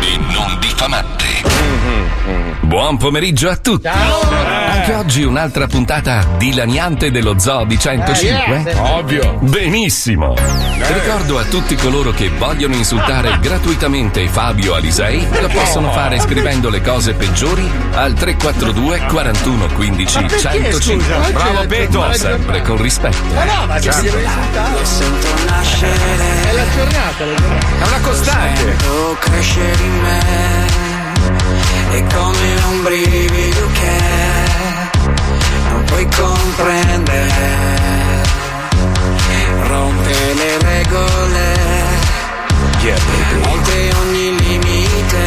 e non diffamante. Buon pomeriggio a tutti. Anche oggi un'altra puntata dilaniante dello Zoo di 105? Eh, Ovvio. Benissimo. Ricordo a tutti coloro che vogliono insultare gratuitamente Fabio Alisei lo possono fare scrivendo le cose peggiori al 342 41 15 perché, 105. scusa? Bravo Peto, sempre con rispetto. Ma no, ma che si deve insultare? È la giornata, la giornata. È una costante. Crescere me. È come un brivido che non puoi comprendere. Rompe le regole. Oltre ogni limite.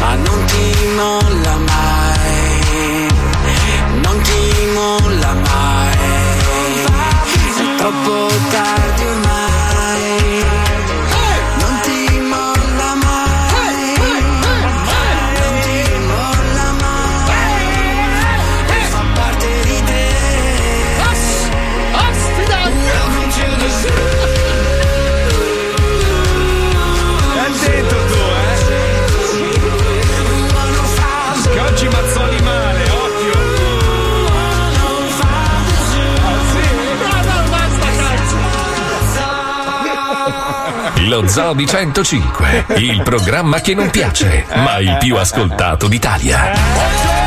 Ma non ti molla mai. Non ti molla mai. È troppo tardi Lo Zoo di 105, il programma che non piace, ma il più ascoltato d'Italia.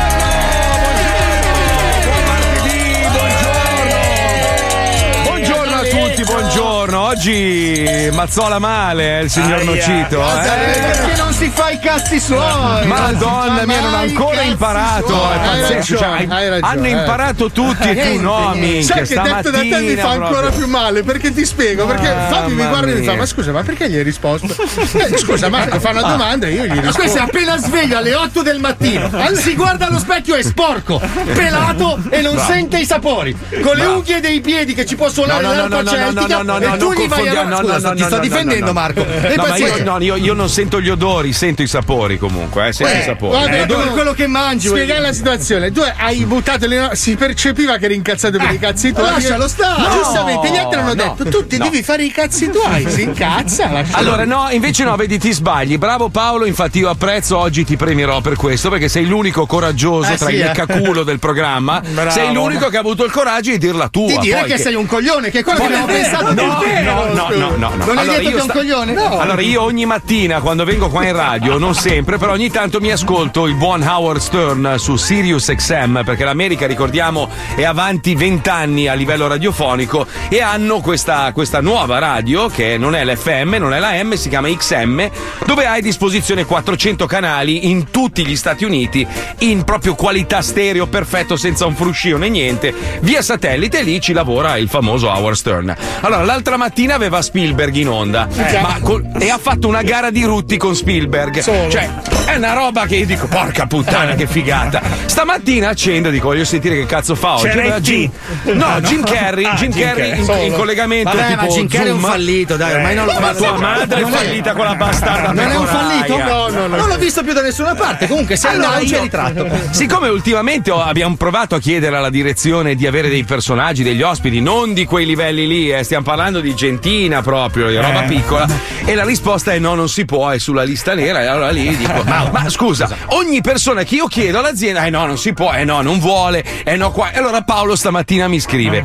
Oggi mazzola male eh, il signor Nocito. eh? Perché non si fa i cazzi suoi? Madonna mia, non ha ancora imparato. Hai pazzesco. cioè, ragione, hai ragione. hanno imparato tutti e tu no, minchia. Sai che detto da te mi fa ancora proprio. più male perché ti spiego perché Fabio mi guarda e mi fa ma scusa ma perché gli hai risposto Eh, scusa Marco fa una domanda e io gli Ma rispondo questo è appena sveglio alle 8 del mattino. Si guarda allo specchio è sporco, pelato e non Bravo. sente i sapori. Con le Bravo. unghie dei piedi che ci può suonare No, no, l'arpa no, no, celtica no, no, e no, tu non gli vai a no, no, no, ti sto difendendo. Marco. Io, pazienza. no, io, io non sento gli odori, sento i sapori comunque, eh, sento Eh, i sapori. guarda, Eh, dove- quello che mangi. Spiegare la situazione, tu hai buttato le si percepiva che eri incazzato per i cazzi tuoi. lascialo stare. No, giustamente, gli altri hanno no, detto: Tu ti devi fare i cazzi tuoi. Si incazza. Allora, no, invece no, vedi, ti sbagli. Bravo Paolo, infatti io apprezzo, oggi ti premierò per questo, perché sei l'unico coraggioso Eh, tra sì, i eh. leccaculo del programma. Sei l'unico che ha avuto il coraggio di dirla tua. Di dire che sei un coglione, che è quello che abbiamo pensato No. No, no, no, no, no. Non hai Allora, detto io che è un coglione? Allora, io ogni mattina quando vengo qua in radio, non sempre, però ogni tanto mi ascolto il buon Howard Stern su Sirius XM, perché l'America, ricordiamo, è avanti 20 anni a livello radiofonico e hanno questa, questa nuova radio che non è l'FM, non è la M, si chiama XM, dove hai a disposizione 400 canali in tutti gli Stati Uniti in proprio qualità stereo perfetto senza un fruscio né niente via satellite e lì ci lavora il famoso Howard Stern allora l'altra mattina aveva Spielberg in onda ma col- e ha fatto una gara di rutti con Spielberg cioè è una roba che io dico porca puttana che figata stamattina accendo dico voglio sentire che cazzo fa oggi C'era Jim- T. no Jim Carrey Ah, Jim Jim Carrey Carrey, in, solo. in collegamento Vabbè, tipo ma Jim Carrey è un fallito, dai, ormai non lo ma tua madre è Non è- fallita con la bastarda Non è un fallito? No, no, no. Non l'ho visto più da nessuna parte. Comunque, se Allora, allora, non c'è ritratto. Siccome ultimamente abbiamo provato a chiedere alla direzione di avere dei personaggi, degli ospiti, non di quei livelli lì, eh, stiamo parlando di gentina proprio, di roba piccola, e la risposta è no, non si può, è sulla lista nera. E allora lì dico: Ma, ma scusa, ogni persona che io chiedo all'azienda, eh no, non si può, eh no, non vuole, eh no, qua. E allora Paolo stamattina mi scrive: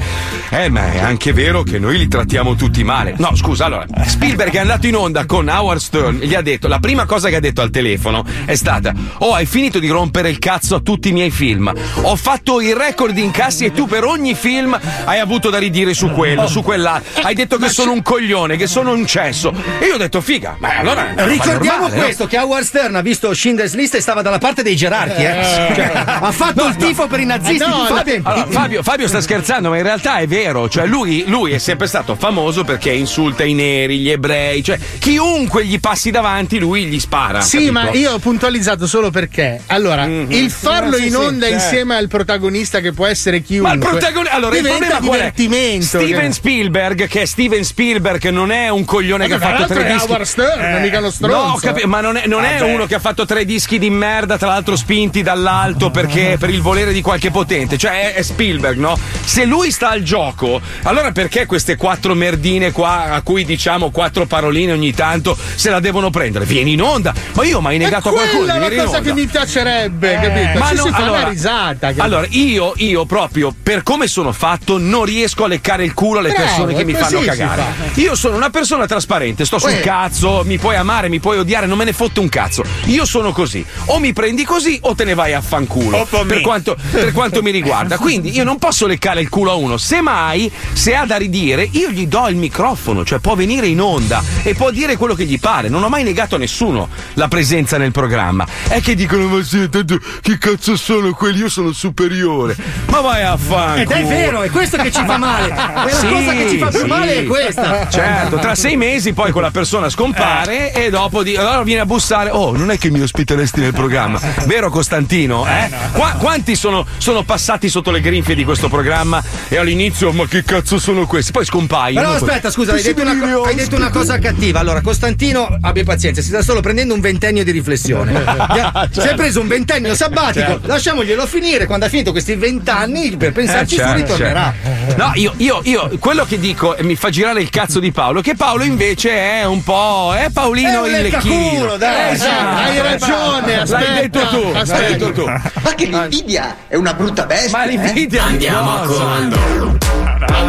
Eh, ma è anche vero che noi li trattiamo tutti male. No, scusa, allora, Spielberg è andato in onda con Howard Stern gli ha detto: la prima cosa che ha detto al telefono è stata: Oh, hai finito di rompere il cazzo a tutti i miei film. Ho fatto il record di incassi e tu per ogni film hai avuto da ridire su quello, su quell'altro. Hai detto che sono un coglione, che sono un cesso. E io ho detto: figa, ma allora. Ricordiamo normale, questo che Howard Stern ha visto Schindler's List e stava dalla parte dei gerarchi, eh. Cioè, ha fatto il tifo per i nazisti Eh, no. Allora, Fabio, Fabio sta scherzando, ma in realtà è vero. Cioè, lui, lui è sempre stato famoso perché insulta i neri, gli ebrei. Cioè, chiunque gli passi davanti, lui gli spara. Sì, capito? ma io ho puntualizzato solo perché. Allora, il farlo Sì, in sì, onda certo. insieme al protagonista che può essere Ma chiunque. il protagonista. Allora, il problema qual è? divertimento. Steven che- Spielberg, che è Steven Spielberg, che non è un coglione che ha fatto tre è dischi. Howard Stern, mica uno No, stronzo. ho capi- ma non è, non è uno che ha fatto tre dischi di merda, tra l'altro spinti dall'alto perché per il volere di qualche potente. Cioè, è, è Spielberg, no? Se lui sta al gioco, allora perché queste quattro merdine qua, a cui diciamo quattro paroline ogni tanto, se la devono prendere? Vieni in onda! Ma io ho mai È negato a qualcuno la venire in cosa che mi piacerebbe, capito? Ma Ci no, si fa allora- una risata. capito? Allora, io, io proprio per come sono fatto, non riesco a leccare il culo alle Bravo, persone che è mi fanno cagare. Fa. Io sono una persona trasparente, sto sul Uè. cazzo, mi puoi amare, mi puoi odiare, non me ne fotte un cazzo. Io sono così. O mi prendi così o te ne vai a fanculo. Per quanto, per quanto mi riguarda. Quindi io non posso leccare il culo a uno. Semmai, se ha da ridire, io gli do il microfono, cioè può venire in onda e può dire quello che gli pare. Non ho mai negato a nessuno la presenza nel programma. È che dicono, ma sì, tanto che cazzo sono quelli? Io sono superiore. Ma vai a fanculo. Ed è vero, è questo che ci fa male. È la Sì, cosa che ci fa più sì. male è questa. Certo, tra sei mesi poi quella persona scompare e dopo di- allora viene a bussare. Oh, non è che mi ospiteresti nel programma. Vero Costantino? Eh? Qua- quanti sono, sono passati sotto le grinfie di questo programma e all'inizio, ma che cazzo sono questi? Poi scompaiono. Però poi- aspetta, scusa, hai detto, una, hai detto una cosa cattiva. Allora, Costantino, abbia pazienza, si sta solo prendendo un ventennio di riflessione. Certo. Si è preso un ventennio sabbatico, lasciamoglielo finire. Quando ha finito questi vent'anni, per pensarci Eh, su, certo, ritornerà. certo. No, io, io, io, quello che dico e mi fa girare il cazzo di Paolo, che Paolo invece è un po'. è Paolino È un il lecchino. dai. Esatto. Hai ragione, aspetta. L'hai detto tu, l'hai aspetta. detto tu. Ma che l'invidia è una brutta bestia. Ma eh? l'invidia Andiamo a comando. Ha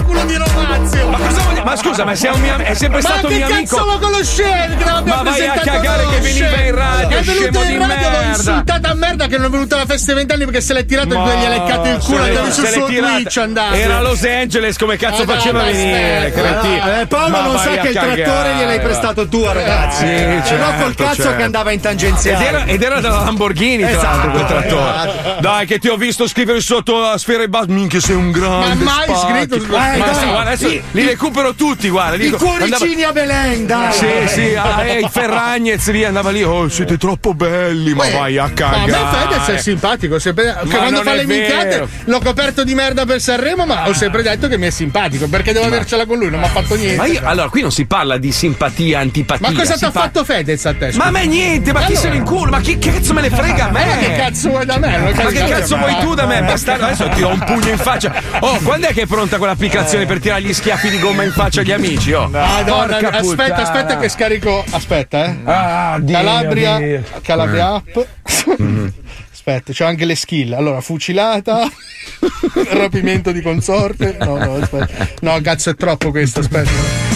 leccaculo di Romazio. Ma cosa voglio? Ma scusa, ma sei un mio, è sempre Ma stato che mio cazzo amico. lo conoscevi? Che l'abbiamo Ma vai a cagare che veniva in radio, È venuto in di radio, l'ho insultata a merda che non è venuta alla festa dei vent'anni perché se l'è tirato e Ma gli ha leccato il culo se e l'è- andavi l'è suo Twitch andavi. Era a Los Angeles, come cazzo Eh, no, faceva ma a venire? cretino? Eh, Paolo Ma non sa che il trattore gliel'hai prestato tu, ragazzi. Se no col certo, cazzo certo. che andava in tangenziale. ed era della Lamborghini, tra l'altro, quel Esatto, trattore. Dai, che ti ho visto scrivere sotto la sfera e basta. Minchia, sei un grande. Ma mai scritto su- Ma dai. guarda, adesso I- li recupero tutti, guarda. I dico- cuoricini a Belen, dai. andava- Sì, sì, ah, eh, i Ferragnez lì andava lì. Oh, siete troppo belli, ma vai a Ma a cagare. me Fedez è simpatico, ho sempre- che quando fa le minchiate l'ho coperto di merda per Sanremo, ma ho sempre detto che mi è simpatico, perché devo avercela con lui, non mi ha fatto niente. Ma io, allora, qui non si parla di simpatia, antipatia. Ma cosa ti ha fatto Fedez a te? Ma a me niente, ma chi se ne inculo? Ma chi cazzo me ne frega a me? Ma che cazzo vuoi da me? Ma che cazzo vuoi tu da me, bastardo? Adesso ti do un pugno in faccia. Oh, quando è che è pronta quell'applicazione per tirare gli schiaffi di gomma in faccia agli amici? Oh, Madonna, Porca aspetta, puttana. aspetta che scarico. Aspetta, eh. Ah, Dio Calabria, mio. Calabria app. Aspetta, c'ho anche le skill. Allora, fucilata, rapimento di consorte. No, no, aspetta. No, cazzo, è troppo questo, aspetta.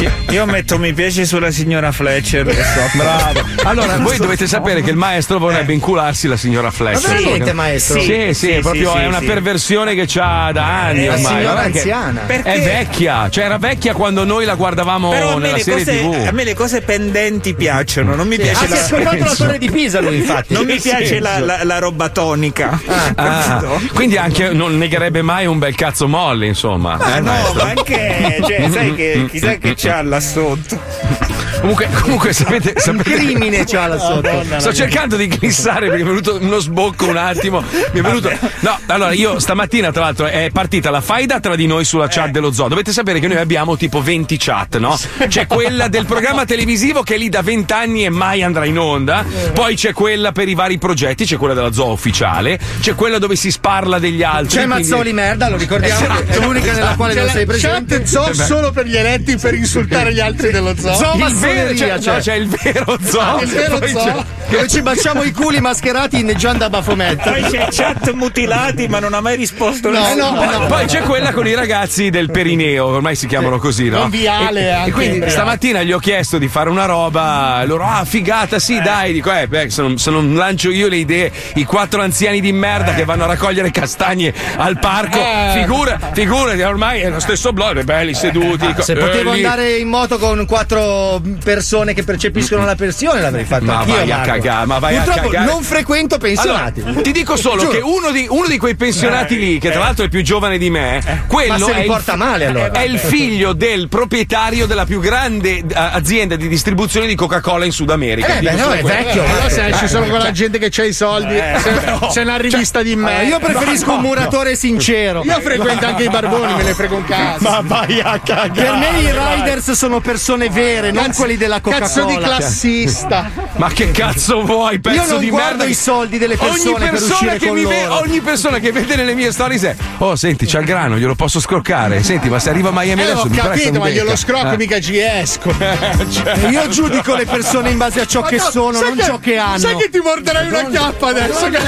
Io, io metto mi piace sulla signora Fletcher. so. Bravo. Allora, voi dovete sapere che il maestro vorrebbe incularsi la signora Flex. Ma veramente, maestro? Sì, sì, Sì, sì, proprio sì, è una sì. perversione che c'ha da anni Eh, ormai. signora Guarda che anziana. Perché? È vecchia, cioè era vecchia quando noi la guardavamo Però a me, nella le serie cose, TV. a me le cose pendenti piacciono, non mi piace Ah, è la, scopato la torre di Pisa lui, infatti. non mi piace la, la- la roba tonica. Ah, capito? quindi anche non negherebbe mai un bel cazzo molle, insomma. Ma eh, no, maestro? ma anche, cioè, sai che chissà che c'ha là sotto. Comunque, comunque sapete, sapete crimine c'ha là sotto. Sto cercando di glissare perché mi è venuto uno sbocco un attimo. Mi è venuto. No, allora io stamattina, tra l'altro, è partita la faida tra di noi sulla chat dello zoo. Dovete sapere che noi abbiamo tipo 20 chat, no? C'è quella del programma televisivo che è lì da 20 anni e mai andrà in onda. Poi c'è quella per i vari progetti, c'è quella della zoo ufficiale, c'è quella dove si sparla degli altri. C'è quindi- Mazzoli merda, lo ricordiamo, è l'unica nella quale C'è non la sei presente. chat zoo solo per gli eletti per insultare gli altri dello zoo. Zoo vero, massoneria, c'è, cioè. no, c'è il vero zoo. Il vero zoo. c'è- Dove ci baciamo i culi mascherati inneggiando a Bafometta. Poi c'è chat mutilati, ma non ha mai risposto No, nessuno. no, no. Poi c'è quella con i ragazzi del Perineo, ormai si chiamano così, no? Con Viale E, anche. e quindi stamattina gli ho chiesto di fare una roba, loro, ah, figata, sì, dai, dico, eh, beh, se non, se non lancio io le idee, i quattro anziani di merda che vanno a raccogliere castagne al parco, Eh. figura, figura, ormai è lo stesso blog, belli seduti. dico, Se eh, potevo lì- andare in moto con quattro persone che percepiscono la pensione, l'avrei fatto Ma anch'io. vai a cagare, ma vai a Purtroppo cagare. non frequento pensionati. Allora, ti dico solo Giuro. che uno di, uno di quei pensionati lì, che tra l'altro è più giovane di me, quello Ma se li è, porta il, male, allora. è il figlio del proprietario della più grande eh, azienda di distribuzione di Coca-Cola in Sud America. Eh, beh, no, è vecchio. Però se Eh, esci solo con la cioè- gente che c'ha i soldi, se, se è una rivista di me. Allora, io preferisco un muratore sincero. Io frequento anche i barboni, me ne frego un cazzo. Ma vai a cagare. Per me i riders sono persone vere, non quelli della Coca-Cola. Cazzo di classista. Ma che cazzo vuoi, pezzo Io non di guardo merda? i soldi delle persone ogni per persona uscire che con mi ve- ogni persona che vede nelle mie stories è Oh, senti, c'ha il grano, glielo posso scroccare. Senti, ma se arriva a Miami Eh, adesso ho mi presta capito, un ma glielo scrocco, Eh. mica ci esco. Io giudico le persone in base a ciò che no, sono, non che- ciò che hanno. Sai che ti morderai una chiappa adesso? Che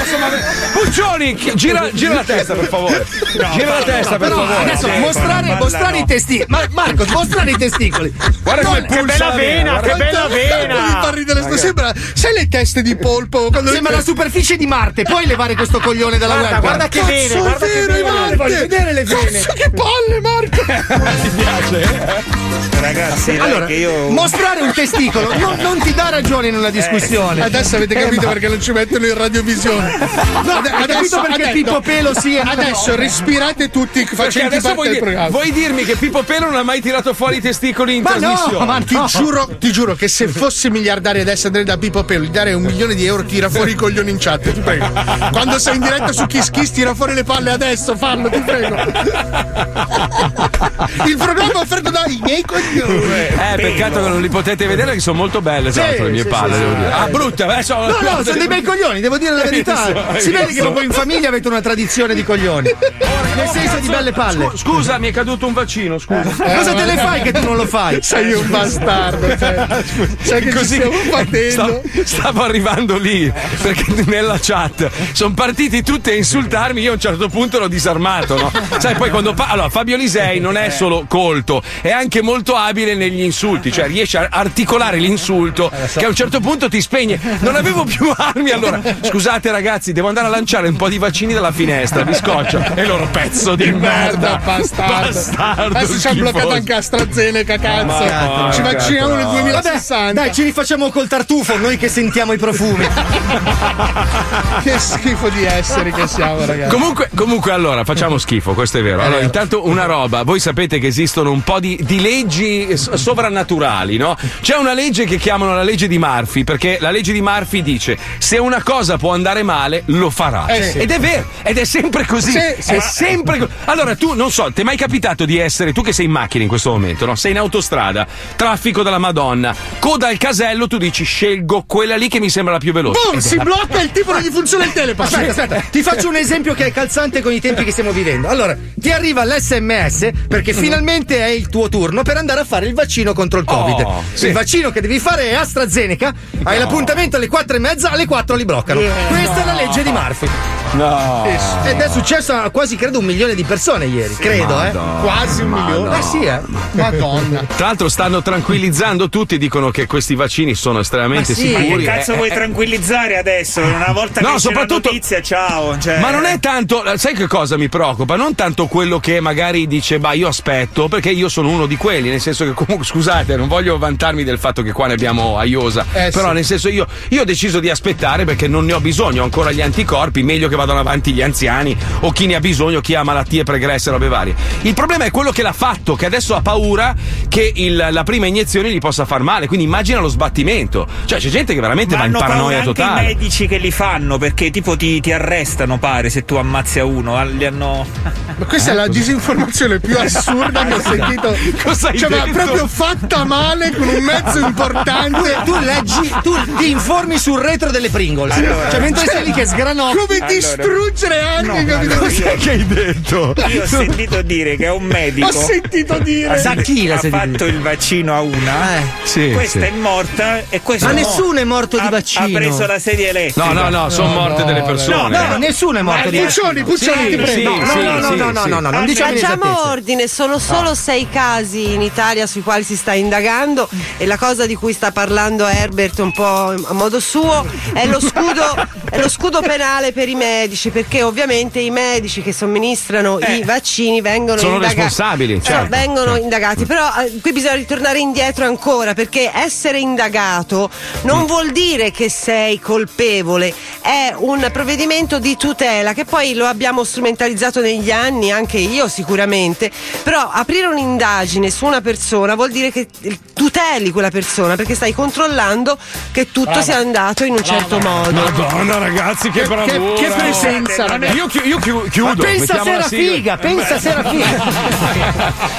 Puccioni, gira, gira la testa per favore. gira la testa per favore. adesso mostrare, mostrare no. i testicoli. Ma Marco, mostrare i testicoli. Guarda come pulsa la vena, che bella Mi vena! fa ridere sto sembra. Sai le teste di polpo? Quando Sembra la superficie di Marte. Puoi levare questo coglione dalla web? guarda che vene, è guarda che vero, vene. Marte! Voglio vedere le vene. Cazzo, che palle, Marco! Ragazzi, dai, Allora, che io. mostrare un testicolo non, non ti dà ragione in una discussione. Adesso avete capito perché non ci mettono in radiovisione. No, hai capito perché Pippo Pelo e Adesso respirate tutti adesso parte vuoi, del programma. vuoi dirmi che Pippo Pelo non ha mai tirato fuori i testicoli in Ma no, trasmissione? ma Ti, giuro, ti giuro che se fossi miliardario adesso andrei da Pippo Pelo, gli darei un milione di euro, tira fuori i coglioni in chat, ti prego. Quando sei in diretta su Kiss Kiss, tira fuori le palle adesso, fallo, ti prego. Il programma offerto dai miei coglioni. Eh, peccato che non li potete vedere, che sono molto belle, tra l'altro, le mie sì, palle, sì, devo sì. dire. Ah, brutte, adesso. No, no, sono dei bei coglioni, devo dire la verità. Hai Si vede che proprio in famiglia avete una tradizione di coglioni. Nel senso di belle palle. Scu- Scusa, mi è caduto un vaccino, scusa. Cosa te ne fai che tu non lo fai? Sei un bastardo, cioè. Che ci stiamo battendo. Stavo, stavo arrivando lì perché nella chat sono partiti tutti a insultarmi. Io a un certo punto l'ho disarmato. No? Sai, poi quando pa- allora, Fabio Lisei non è solo colto, è anche molto abile negli insulti, cioè riesce a articolare l'insulto che a un certo punto ti spegne. Non avevo più armi. Allora, scusate, ragazzi, devo andare a lanciare un po' di vaccini dalla finestra. Vi scoccio. E loro, pezzo di merda. bastardo. Bastardo, Adesso ci hanno bloccato anche AstraZeneca, cazzo. Ci vacciniamo nel Vabbè, 2060. dai, ci rifacciamo col tartufo, noi che sentiamo i profumi. Che schifo di esseri che siamo, ragazzi. Comunque, comunque, allora facciamo schifo, questo è vero. Allora, vero. intanto una roba, voi sapete che esistono un po' di, di leggi s- sovrannaturali, no? C'è una legge che chiamano la legge di Murphy, perché la legge di Murphy dice: se una cosa può andare male, lo farà. Eh, sì. Ed è vero, ed è sempre così. Sì, è sì. sempre così. Allora, tu non so, ti è mai capitato di essere, tu che sei in macchina in questo momento, no? Sei in autostrada, traffico della Madonna, coda al casello, tu dici scelgo quella lì che mi sembra la più veloce. Boom, si blocca il tipo non gli funziona il telepass. Aspetta, aspetta, ti faccio un esempio che è calzante con i tempi che stiamo vivendo. Allora, ti arriva l'SMS perché finalmente è il tuo turno per andare a fare il vaccino contro il Covid. Oh, sì. Il vaccino che devi fare è AstraZeneca, hai l'appuntamento alle 4 e mezza, alle 4 li bloccano. Questa è la legge di Murphy. No. Ed è successo a quasi credo un milione di persone ieri, credo, eh. Quasi un milione. Eh sì, eh. Madonna. Tra l'altro stanno tranquillizzando tutti, dicono che questi vaccini sono estremamente Ma sì, sicuri. Che cazzo Eh, vuoi eh, tranquillizzare adesso? Una volta No, che c'è soprattutto- la notizia, ciao. Cioè... Ma non è tanto, sai che cosa mi preoccupa? Non tanto quello che magari dice, bah, io aspetto, perché io sono uno di quelli, nel senso che comunque, scusate, non voglio vantarmi del fatto che qua ne abbiamo a Iosa, Eh, però sì. nel senso io, io ho deciso di aspettare perché non ne ho bisogno, ho ancora gli anticorpi, meglio che vadano avanti gli anziani o chi ne ha bisogno, chi ha malattie pregresse, robe varie. Il problema è quello che l'ha fatto, che adesso ha paura che il- la prima iniezione gli possa far male, quindi immagina lo sbattimento. Cioè c'è gente che veramente Ma va in hanno paura paranoia anche totale. i medici che li fanno perché tipo ti, ti arrestano, pare, se tu ammazzi a uno. Ah, Li hanno. Ma questa è la disinformazione più assurda che ho sentito. Cosa hai Cioè, ma detto? proprio fatta male con un mezzo importante. Tu leggi, tu ti informi sul retro delle Pringles. cioè, mentre sei lì che sgranocchi. Come Allora. distruggere anche, No, capito? allora io- che hai detto? Io ho sentito dire che è un medico. Ho sentito dire. Sa chi l'ha ha sentito fatto il vaccino a una. Eh. Sì, questa sì. è morta e questo Ma no. nessuno è morto di vaccino. Ha preso la sedia elettrica. No, no, no, sono morte delle persone. No, nessuno è morto di Puccioni, Puccioni, ti Sì, prego. sì, No, no, no, sì, no, no, no, no, non diciamo Facciamo ordine, sono solo sei casi in Italia sui quali si sta indagando e la cosa di cui sta parlando Herbert un po' a modo suo è lo scudo, è lo scudo penale per i medici, perché ovviamente i medici che somministrano i vaccini vengono Sono indagati. responsabili, Eh, certo. vengono Certo. indagati, però eh, qui bisogna ritornare indietro ancora, perché essere indagato non vuol dire che sei colpevole, è un provvedimento di tutela che poi lo abbiamo strumentalizzato negli anni, anche io sicuramente, però aprire un'indagine su una persona vuol dire che tuteli quella persona perché stai controllando che tutto Brava. sia andato in un certo modo. Madonna ragazzi, che, Che- bravura! che- che presenza, è- Io, chi- io chi- chiudo. Ma pensa se la era figa, pensa se era figa.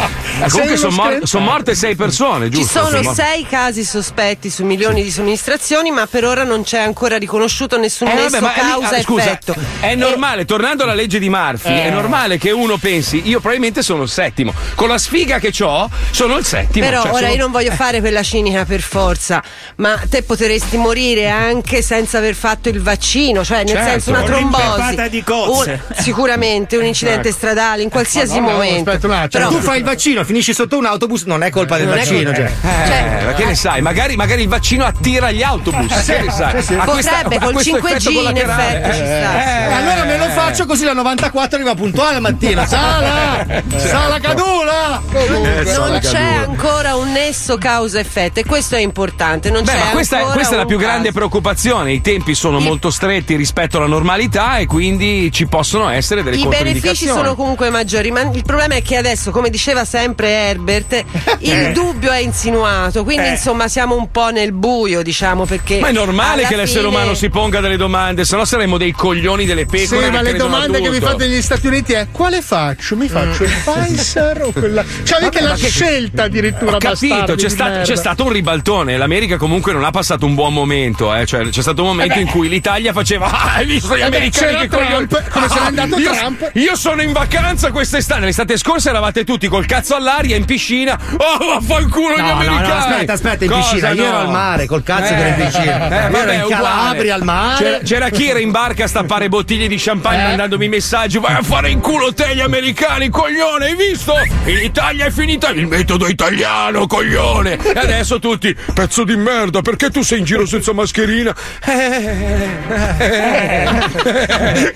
Comunque sono uno screen- morte sei persone, Ci giusto? Sono Sono- sei casi sospetti su milioni di somministrazioni, ma per ora non c'è ancora riconosciuto nessun Eh, nesso vabbè, ma è lì- ah, scusa, causa-effetto. è normale, tornando alla legge di Murphy, Eh. è normale che uno pensi, io probabilmente sono il settimo. Con la sfiga che ho, sono il settimo. Però cioè, ora sono- io non voglio fare quella cinica per forza, ma te potresti morire anche senza aver fatto il vaccino, cioè nel Certo. senso una trombosi. Di cozze. Un- sicuramente un incidente Ecco. stradale in qualsiasi Madonna, momento. aspetta un attimo. Però- tu fai il vaccino, finisci sotto un autobus, non è colpa del Non è vaccino. colpa- Cioè. Eh, ma che ne sai? Magari, magari il vaccino attira gli autobus. che ne sai? Ha questa- Potrebbe, col questo 5G effetto in effetti ci sta. Eh, allora me lo faccio così la 94 arriva puntuale la mattina. Sala! Sala cadula! non c'è ancora un nesso causa-effetto e questo è importante. Non Beh, c'è ma questa, questa è la più grande caso. preoccupazione. I tempi sono molto stretti rispetto alla normalità e quindi ci possono essere delle I benefici sono comunque maggiori, ma il problema è che adesso, come diceva sempre Herbert, il Eh. dubbio è insinuato, quindi Eh. insomma siamo un po' nel buio, diciamo, perché... Ma è normale che l'essere fine- umano si ponga delle domande, se no saremmo dei coglioni delle Sì, pecore. ma che le domande che vi fate negli Stati Uniti è quale faccio? Mi faccio il Pfizer o quella. Cioè avete Vabbè, la ma che- scelta addirittura Ho capito, c'è, merda. c'è stato un ribaltone. L'America comunque non ha passato un buon momento. eh, Cioè, c'è stato un momento Eh in cui l'Italia faceva. Ah, hai visto gli Eh americani che coglioni. Trump, come se n'è andato io, Trump. io sono in vacanza quest'estate. L'estate scorsa eravate tutti col cazzo all'aria in piscina. Oh, vaffanculo gli No, no, americani. No, aspetta, aspetta, in Cosa piscina. Io no? ero al mare, col cazzo che ero in piscina. Eh, vabbè, ero in uguale. Calabria al mare. C'era, c'era chi era in barca a stappare bottiglie di champagne Eh. mandandomi messaggi. Vai a fare in culo te gli americani, coglione, hai visto? In Italia è finita il metodo italiano, coglione. E adesso tutti, pezzo di merda, perché tu sei in giro senza mascherina?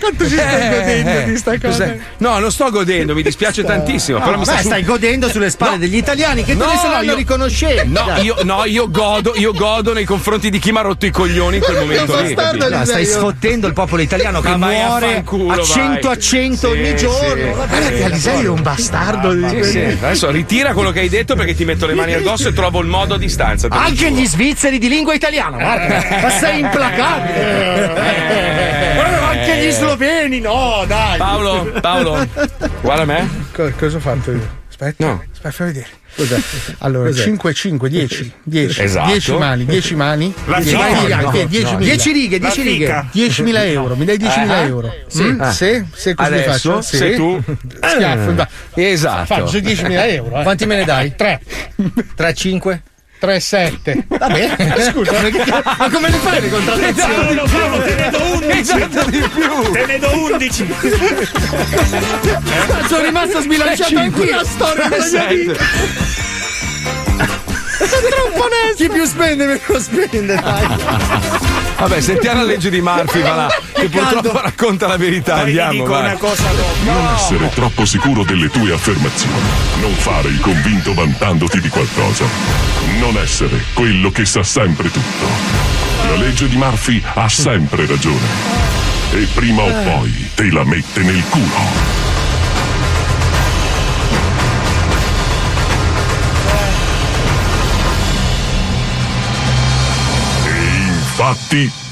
Quanto ci stai godendo di sta cosa? Cos'è? No, non sto godendo, mi dispiace tantissimo. però mi sta Beh, su- stai godendo sulle spalle No. degli italiani che te No, ne saranno io- riconoscenti. No io, no, io godo, io godo nei confronti di chi mi ha rotto i coglioni in quel momento lì. No, stai sfottendo il popolo italiano che Ma vai a muore fanculo, a vai. 100 a 100 Sì, ogni sì. giorno. Guarda Sì, che Alisei è un bastardo di Sì, sì. Adesso ritira quello che hai detto perché ti metto le mani addosso e trovo il modo a distanza. Anche gli svizzeri di lingua italiana, guarda. Ma sei implacabile. Guarda, Anche gli sloveni, no, dai. Paolo, Paolo, guarda me. Co- cosa ho fatto io? Aspetta, No. aspetta, fammi vedere. Allora, Cos'è? 5, 5, 10, 10, Esatto. 10 mani, 10 mani, La 10 fica. mani, No, che- no, 10.000. 10 righe, La 10 righe. fica. 10.000 euro, mi dai 10.000 Eh? euro? Sì. Mm? Ah. Se, se così Adesso, faccio? se tu- Schiaffo, va. Esatto. Faccio 10.000 euro. Eh. Quanti me ne dai? 3, 3, 5? 3, 7. Vabbè, scusa, ma come le fai le contrattazioni? Paolo, Paolo, te ne do 11. Esatto di più. Te ne do 11. Sono rimasto sbilanciato anch'io. La storia della mia vita. Sette. Chi più spende, meno spende, dai. Vabbè, sentiamo la legge di Murphy, va là, che purtroppo racconta la verità. Poi Andiamo, dico vai. una cosa dopo. Non essere troppo sicuro delle tue affermazioni. Non fare il convinto vantandoti di qualcosa. Non essere quello che sa sempre tutto. La legge di Murphy ha sempre ragione. E prima o poi te la mette nel culo. E infatti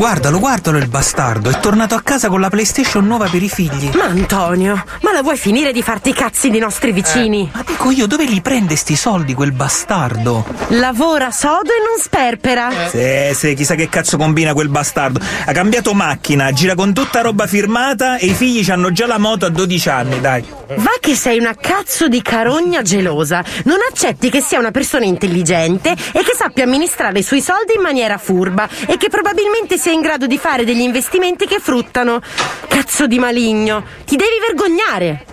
Guardalo, guardalo il bastardo, è tornato a casa con la PlayStation nuova per i figli. Ma Antonio, ma la vuoi finire di farti i cazzi dei nostri vicini? Ma dico io, dove li prende sti soldi quel bastardo? Lavora sodo e non sperpera. Sì, sì, chissà che cazzo combina quel bastardo. Ha cambiato macchina, gira con tutta roba firmata e i figli hanno già la moto a 12 anni, dai. Va che sei una cazzo di carogna gelosa. Non accetti che sia una persona intelligente e che sappia amministrare i suoi soldi in maniera furba e che probabilmente sia in grado di fare degli investimenti che fruttano. Cazzo di maligno, ti devi vergognare.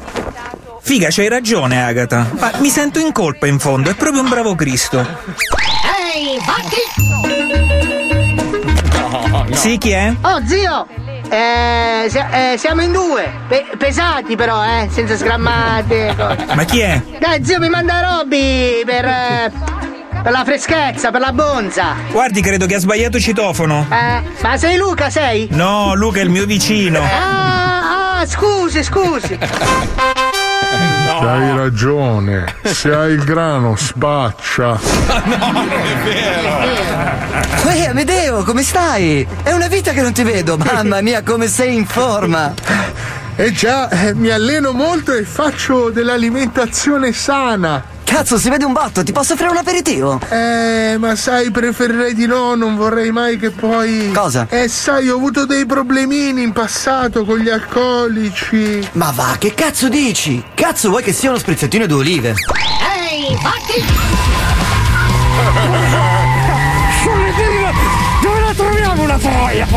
Figa, c'hai ragione, Agata. Ma mi sento in colpa in fondo, è proprio un bravo Cristo. Ehi, Vacchi! Sì, chi è? Oh, zio! Eh, eh, siamo in due. Pe- pesati però, eh, senza sgrammate. Ma chi è? Dai, zio, mi manda Robby per. eh, per la freschezza, per la bonza. Guardi, credo che ha sbagliato citofono. Eh, ma sei Luca, sei? No, Luca è il mio vicino. Ah, ah, scusi, scusi. Hai ragione, se hai il grano spaccia. Ehi, Amedeo, come stai? È una vita che non ti vedo, mamma mia, come sei in forma! Eh già, eh, mi alleno molto e faccio dell'alimentazione sana. Cazzo, si vede un botto, ti posso offrire un aperitivo? Eh, ma sai, preferirei di no, non vorrei mai che poi. Cosa? Eh, sai, ho avuto dei problemini in passato con gli alcolici. Ma va, che cazzo dici? Cazzo, vuoi che sia uno sprizzettino di olive? Ehi, fatti! Dove la troviamo una troia?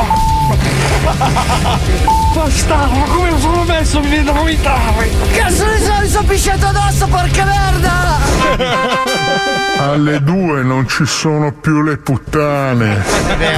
Ma come lo sono messo? Mi viene da vomitare! Cazzo ne so, mi sono pisciato addosso, porca merda! Alle due non ci sono più le puttane. Eh,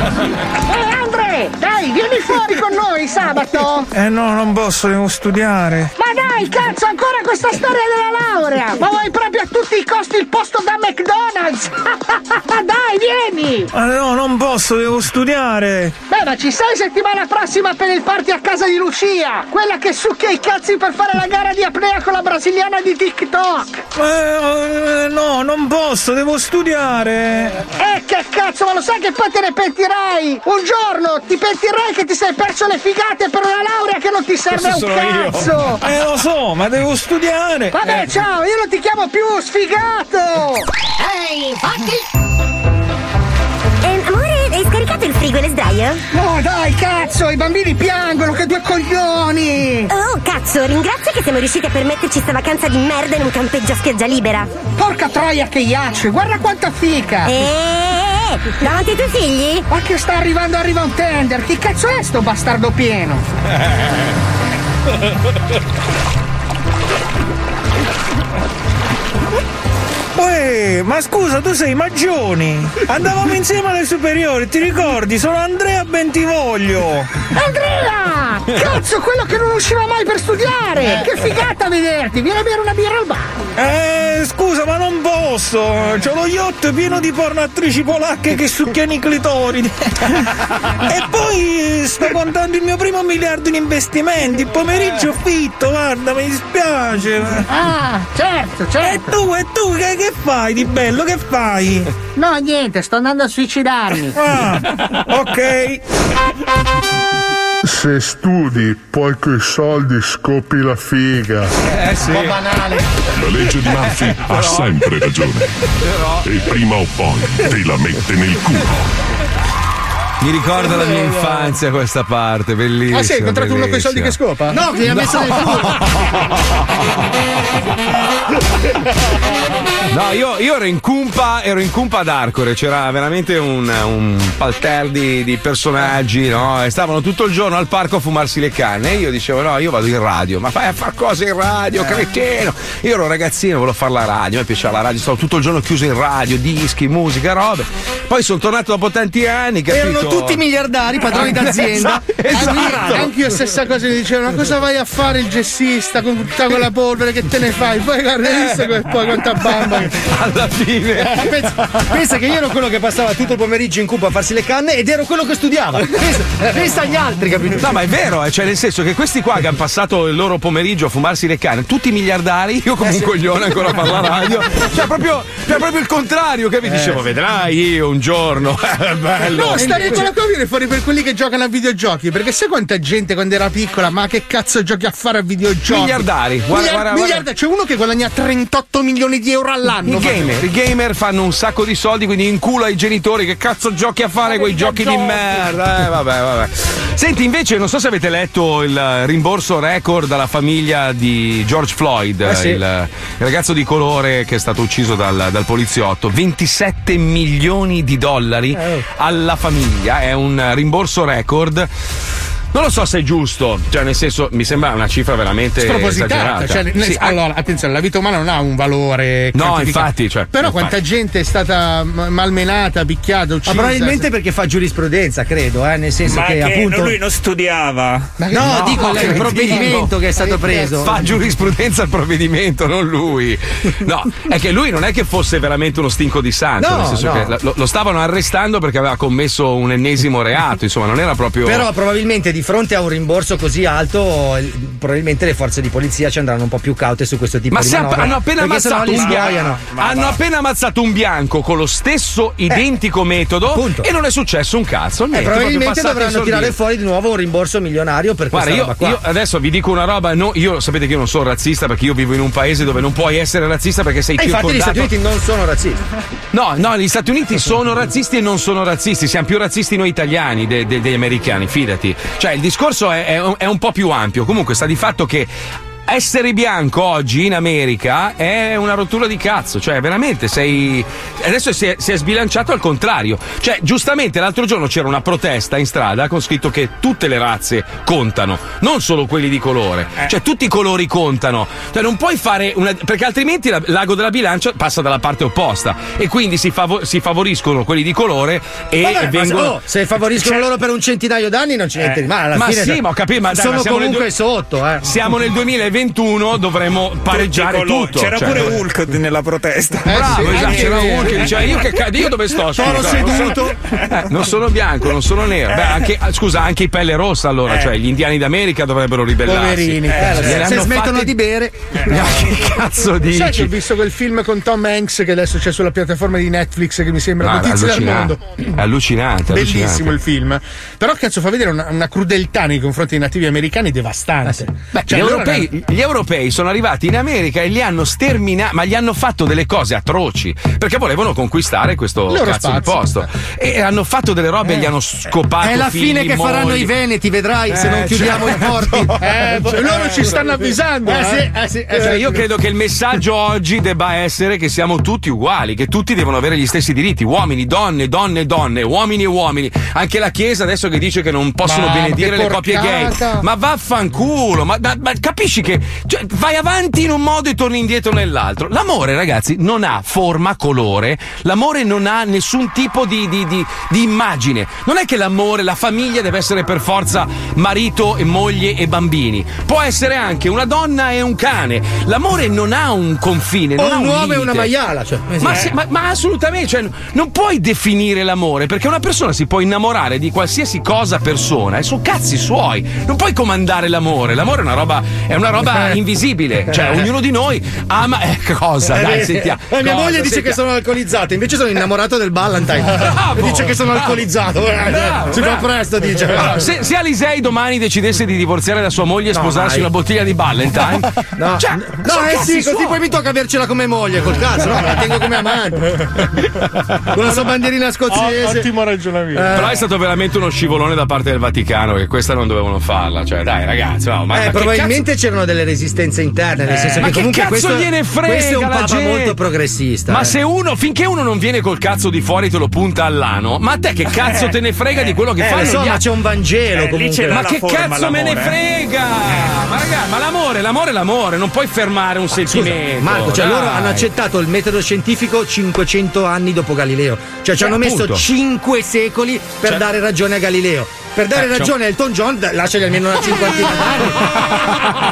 Andre, dai, vieni fuori con noi sabato. Eh no, non posso, devo studiare. Ma dai, cazzo, ancora questa storia della laurea! Ma vuoi proprio a tutti i costi il posto da McDonald's? Dai, vieni! Ma no, non posso, devo studiare. Beh, ma ci sei settimana prossima per il party a casa di Lucia? Quella che succhia i cazzi per fare la gara di apnea con la brasiliana di TikTok! Eh, no, non posso, devo studiare. Eh, che cazzo, ma lo sai che poi te ne pentirai? Un giorno ti pentirai che ti sei perso le figate per una laurea che non ti serve Questo un sono io. cazzo! Eh, lo so, ma devo studiare. Vabbè, Eh. ciao, io non ti chiamo più sfigato! Ehi, fatti! Eh, amore, hai scaricato il frigo e le sdraio? No, dai, cazzo, i bambini piangono, che due coglioni! Oh, cazzo, ringrazio che siamo riusciti a permetterci sta vacanza di merda in un campeggio a spiaggia libera. Porca troia che iaccio, guarda quanta fica! Eh, davanti ai tuoi figli? Ma che sta arrivando, arriva un tender! Chi cazzo è sto bastardo pieno? Uè, ma scusa, tu sei Maggioni. Andavamo insieme alle superiori, ti ricordi? Sono Andrea Bentivoglio. Andrea! Cazzo, quello che non usciva mai per studiare! Che figata vederti! Vieni a bere una birra al bar! Eh, scusa, ma non posso. C'ho lo yacht pieno di pornatrici polacche che succhiano i clitoridi. e poi sto contando il mio primo miliardo in investimenti. Il pomeriggio fitto, guarda, mi dispiace. Ah, certo, E certo! tu, e tu, che, che fai di bello? Che fai? No, niente, sto andando a suicidarmi! Ah, ok. Se studi, poi coi soldi scopi la figa. Eh sì. banale. La legge di Murphy ha sempre ragione. E prima o poi te la mette nel culo. Mi ricorda la mia infanzia questa parte, bellissima. Ah, sì, hai incontrato uno con i soldi che scopa? No, che gli ha messo nel culo. No, io, io ero in cumpa, ero in cumpa ad Arcore, c'era veramente un, un palter di, di personaggi, no? E stavano tutto il giorno al parco a fumarsi le canne. E io dicevo, no, io vado in radio, ma fai a far cose in radio, cretino. Io ero ragazzino, volevo fare la radio, a me piaceva la radio, stavo tutto il giorno chiuso in radio, dischi, musica, robe. Poi sono tornato dopo tanti anni, capito? Erano tutti miliardari, padroni d'azienda. Esatto. esatto. Anche io stessa cosa mi dicevano, cosa vai a fare il gessista con tutta quella polvere che te ne fai? Poi guarda, hai visto que- poi quanta bamba. Alla fine. Eh, Pensa, pensa che io ero quello che passava tutto il pomeriggio in cupa a farsi le canne ed ero quello che studiava. Pensa, pensa agli altri, capito? No, ma è vero, eh, cioè nel senso che questi qua che hanno passato il loro pomeriggio a fumarsi le canne, tutti miliardari, io come un coglione ancora a la radio. Cioè proprio, cioè proprio il contrario, che vi dicevo, vedrai io un giorno. Eh, bello. No, sta regola qua viene fuori per quelli che giocano a videogiochi. Perché sai quanta gente quando era piccola, ma che cazzo giochi a fare a videogiochi? Miliardari, guarda, Miliar- guarda, guarda. miliarda- C'è uno che guadagna 38 milioni di euro all'anno. I gamer, i gamer fanno un sacco di soldi, quindi in culo ai genitori che cazzo giochi a fare quei giochi di merda. Eh, vabbè, vabbè. Senti, invece, non so se avete letto il rimborso record alla famiglia di George Floyd, Eh sì. il, il ragazzo di colore che è stato ucciso dal, dal poliziotto. 27 milioni di dollari Eh. alla famiglia, è un rimborso record. Non lo so se è giusto, cioè nel senso mi sembra una cifra veramente spropositata. esagerata. Cioè, nel- Sì, allora, attenzione, la vita umana non ha un valore. No, infatti, cioè, Però infatti. quanta gente è stata malmenata, picchiata, uccisa. Ma probabilmente perché fa giurisprudenza, credo, eh, nel senso Ma che, che appunto. lui non studiava. No, dico il- il provvedimento che è stato preso. Fa giurisprudenza al provvedimento, non lui. No, è che lui non è che fosse veramente uno stinco di santo, No, nel senso no. che lo, lo stavano arrestando perché aveva commesso un ennesimo reato, insomma, non era proprio. Però probabilmente di fronte a un rimborso così alto, il- probabilmente le forze di polizia ci andranno un po' più caute su questo tipo Ma di manovra. hanno appena ammazzato un bianco, hanno appena ammazzato un bianco con lo stesso identico metodo e non è successo un cazzo. Eh, niente, probabilmente passati i dovranno tirare fuori di nuovo un rimborso milionario per Guarda, questa io, io adesso vi dico una roba, no, io sapete che io non sono razzista perché io vivo in un paese dove non puoi essere razzista perché sei E infatti gli. Stati Uniti non sono razzisti. No, no, gli Stati Uniti sono razzisti e non sono razzisti, siamo più razzisti noi italiani de- de- degli americani, fidati. Cioè, il discorso è, è è un po' più ampio. Comunque sta di fatto che essere bianco oggi in America è una rottura di cazzo, cioè veramente sei. Adesso si è, si è sbilanciato al contrario. Cioè, giustamente l'altro giorno c'era una protesta in strada con scritto che tutte le razze contano, non solo quelli di colore. Cioè, tutti i colori contano. Cioè, non puoi fare una. perché altrimenti la- l'ago della bilancia passa dalla parte opposta. E quindi si, favo- si favoriscono quelli di colore e Vabbè, vengono. oh, se favoriscono loro per un centinaio d'anni non c'è niente di male. Alla ma fine sì, ma ho capito, ma dai, sono ma nel comunque due- sotto. Eh. Siamo nel 2021, dovremmo pareggiare Tutti tutto. C'era cioè, pure Hulk nella protesta. Bravo, sì, esatto, anche c'era uno che diceva io che io dove sto? Sono Scusa, seduto. Non sono, eh, non sono bianco, non sono nero. Beh, anche, ah, scusa, anche i pelle rossa allora, Eh. cioè gli indiani d'America dovrebbero ribellarsi. Poverini, eh, se smettono fatte- di bere. Ma che cazzo dici? Sai che ho visto quel film con Tom Hanks che adesso c'è sulla piattaforma di Netflix che mi sembra Notizie del allucinante. mondo. È allucinante, Bellissimo allucinante. il film. Però cazzo fa vedere una, una crudeltà nei confronti dei nativi americani devastante. Beh, Cioè, gli, loro europei, gli europei sono arrivati in America e li hanno sterminati, ma gli hanno fatto delle cose atroci perché volevano conquistare questo Loro cazzo di spazio. posto. E hanno fatto delle robe, gli hanno scopato. È la figli, fine che faranno mogli. i veneti, vedrai, se Eh, non chiudiamo certo. i porti. Eh, loro ci stanno avvisando. Eh, eh. sì, eh, sì, eh, Cioè, sì. io credo che il messaggio oggi debba essere che siamo tutti uguali, che tutti devono avere gli stessi diritti, uomini, donne, donne, donne, uomini e uomini. Anche la Chiesa adesso che dice che non possono Ma benedire le coppie gay. Ma vaffanculo, ma, ma- ma capisci che cioè, vai avanti in un modo e torni indietro nell'altro. L'amore, ragazzi, non ha forma, colore, l'amore non ha nessun tipo di, di- di- di immagine. Non è che l'amore, la famiglia deve essere per forza marito e moglie e bambini. Può essere anche una donna e un cane. L'amore non ha un confine, non O ha un uomo e una maiala. Cioè, Ma, sì, ma- ma assolutamente, cioè, non puoi definire l'amore perché una persona si può innamorare di qualsiasi cosa persona e sono cazzi suoi. Non puoi comandare l'amore. L'amore è una roba, è una roba invisibile. Cioè, ognuno di noi ama. Eh, cosa? Eh, Dai, sentiamo. Eh, mia Cosa? moglie dice Sentiamo. che sono alcolizzato, invece sono innamorato del Valentine. Bravo, dice che sono bravo. alcolizzato. Eh, Bravo, si fa presto, dice. Allora, se, se Alisei domani decidesse di divorziare da sua moglie e No, sposarsi mai. una bottiglia di Valentine, No, cioè, no sono eh sì, così suoi. poi mi tocca avercela come moglie, col cazzo, no, me la tengo come amante. Con la sua bandierina scozzese. Oh, ottimo ragionamento. Però è stato veramente uno scivolone da parte del Vaticano che questa non dovevano farla. Cioè, dai, ragazzi, no, ma, eh, probabilmente c'erano delle resistenze interne, nel Eh, senso ma che che comunque cazzo questo, gliene frega questo è un papa gente? molto progressista. Ma eh. se uno, finché uno non viene col cazzo di fuori e te lo punta all'ano, ma a te che cazzo te ne frega di quello che eh, fanno so, gli ma c'è un Vangelo Eh, comunque. Ma che forma, cazzo me ne l'amore. frega? Ma raga, ma l'amore, l'amore è l'amore, non puoi fermare un sentimento. Marco, cioè dai. loro hanno accettato il metodo scientifico 500 anni dopo Galileo. Cioè ci Eh, hanno messo appunto. 5 secoli per Cioè- dare ragione a Galileo. Galileo. Per dare Eh, ragione a Elton John, lasciagli almeno una cinquantina d'anni.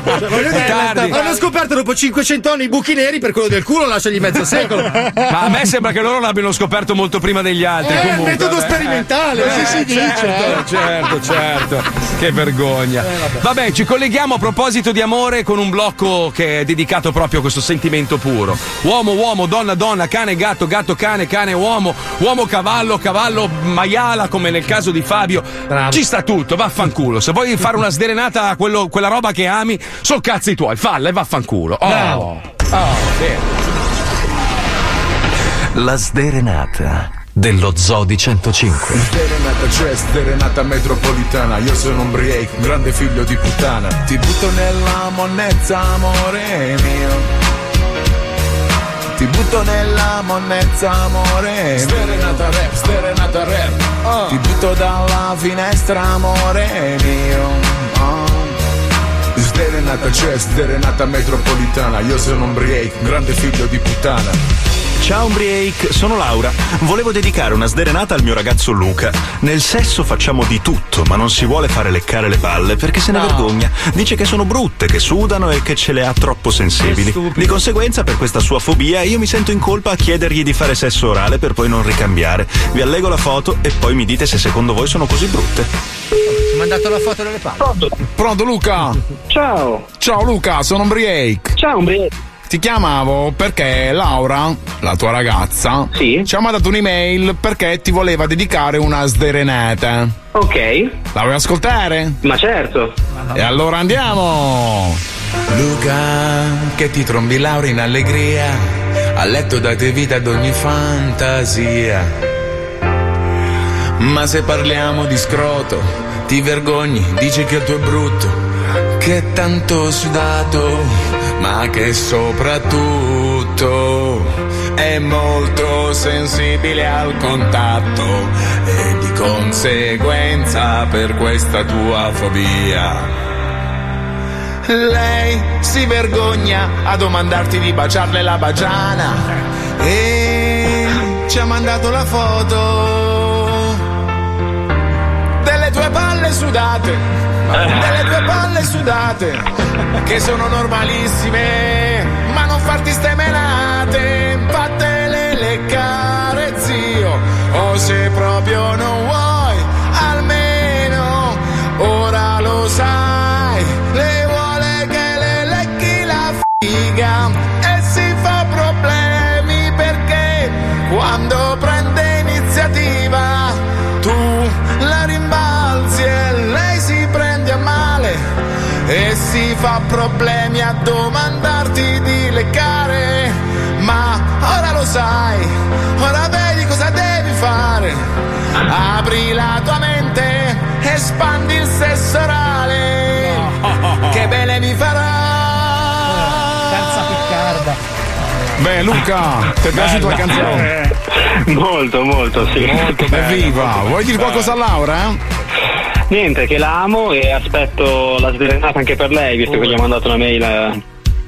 Cioè, voglio dire, Tardi. hanno scoperto dopo 500 anni i buchi neri, per quello del culo lasciagli mezzo secolo. Ma a me sembra che loro l'abbiano scoperto molto prima degli altri. Eh, comunque, metodo vabbè. sperimentale, così si dice, Certo, eh. certo, certo. Che vergogna. Vabbè, ci colleghiamo a proposito di amore con un blocco che è dedicato proprio a questo sentimento puro. Uomo, uomo, donna, donna, cane, gatto, gatto, cane, cane, uomo, uomo, cavallo, cavallo, maiala, come nel caso di Fabio. Ci sta tutto, vaffanculo. Se vuoi fare una sderenata a quello- quella roba che ami, sono cazzi tuoi, falla e vaffanculo. Oh, Bravo. oh, bene. La sderenata dello Zodi 105. Sderenata c'è, sderenata metropolitana Io sono un break, un grande figlio di puttana Ti butto nella monnezza, amore mio ti butto nella monnezza amore Sterenata rap, sterenata rap oh. Ti butto dalla finestra amore mio oh. Sterenata c'è, sterenata metropolitana Io sono un break, grande figlio di puttana Ciao Umbriake, sono Laura. Volevo dedicare una sderenata al mio ragazzo Luca. Nel sesso facciamo di tutto, ma non si vuole fare leccare le palle perché se ne vergogna. Dice che sono brutte, che sudano e che ce le ha troppo sensibili. Di conseguenza, per questa sua fobia, io mi sento in colpa a chiedergli di fare sesso orale per poi non ricambiare. Vi allego la foto e poi mi dite se secondo voi sono così brutte. Ho mandato la foto delle palle. Pronto Luca? Ciao. Ciao Luca, sono Umbriake. Ciao Umbriake. Ti chiamavo perché Laura, la tua ragazza, ci ha mandato un'email perché ti voleva dedicare una sderenata. Ok. La vuoi ascoltare? Ma certo. E allora andiamo! Luca, che ti trombi Laura in allegria, a letto date vita ad ogni fantasia. Ma se parliamo di scroto, ti vergogni, dici che il tuo è brutto, che è tanto sudato, ma che soprattutto è molto sensibile al contatto e di conseguenza per questa tua fobia. Lei si vergogna a domandarti di baciarle la bagiana e ci ha mandato la foto delle tue palle sudate, delle tue palle sudate, che sono normalissime, ma non farti stemenate, fatele leccare zio, o se proprio non vuoi, almeno ora lo sai, le vuole che le lecchi la figa e si fa problemi a domandarti di leccare ma ora lo sai ora vedi cosa devi fare apri la tua mente espandi il sesso orale che bene mi farà Terza piccarda. Beh Luca, ti è piaciuta la canzone? Molto, molto, sì. Molto Evviva! Vuoi dire qualcosa a Laura? Niente, che la amo e aspetto la sdrenata anche per lei, visto che gli ho mandato una mail eh,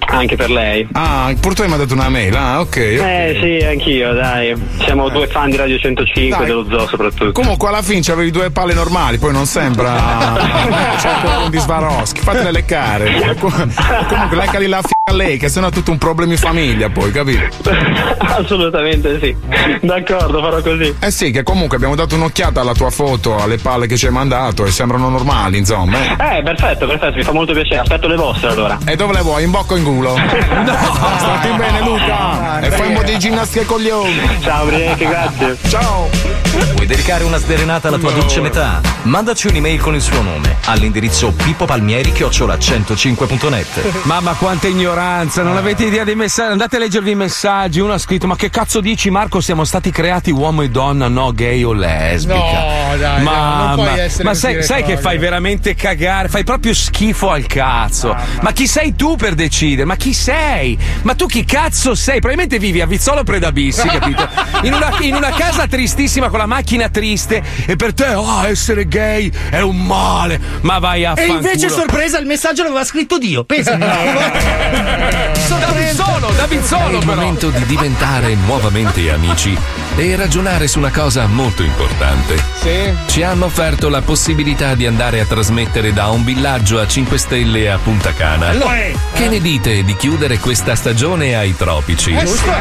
anche per lei. Ah, pur tu mi ha dato una mail, ah ok. ok. Eh sì, anch'io, dai. Siamo due fan di Radio 105 Dai. dello zoo soprattutto. Comunque alla fine avevi due palle normali, poi non sembra cioè, un di Swarovski, fatele leccare. Comunque leccali la f*** a lei, che sennò è tutto un problema in famiglia poi, capito? Assolutamente sì. D'accordo, farò così. Eh sì, che comunque abbiamo dato un'occhiata alla tua foto, alle palle che ci hai mandato e sembrano normali, insomma. eh. Eh, perfetto, perfetto, mi fa molto piacere. Aspetto le vostre allora. E dove le vuoi? In bocca o in culo? No! Stati bene Luca! e fai un po' di ginnastica coglioni! Ciao Brianche, grazie. Ciao! Vuoi dedicare una sderenata alla tua dolce metà? Mandaci un'email con il suo nome all'indirizzo pippopalmieri-105.net. Mamma quanta ignoranza, non avete idea dei messaggi. Andate a leggervi i messaggi. Uno ha scritto: Ma che cazzo dici, Marco? Siamo stati creati uomo e donna, no gay o lesbica. No, dai, Mamma, no, non puoi essere ma così sai, sai che fai veramente cagare? Fai proprio schifo al cazzo. Ma chi sei tu per decidere? Ma chi sei? Ma tu chi cazzo sei? Probabilmente vivi a Vizzolo Predabissi, capito? In una, in una casa tristissima con la macchina triste e per te, oh, essere gay è un male. Ma vai a E invece, fanculo. sorpresa, il messaggio l'aveva scritto Dio. Pensa. Da Vizzolo, da Vizzolo, È il però. momento di diventare nuovamente amici e ragionare su una cosa molto importante. Sì. Ci hanno offerto la possibilità di andare a trasmettere da un villaggio a 5 stelle a Punta Cana. Allora, eh. Che ne dite di chiudere questa stagione ai tropici? Eh, giusto?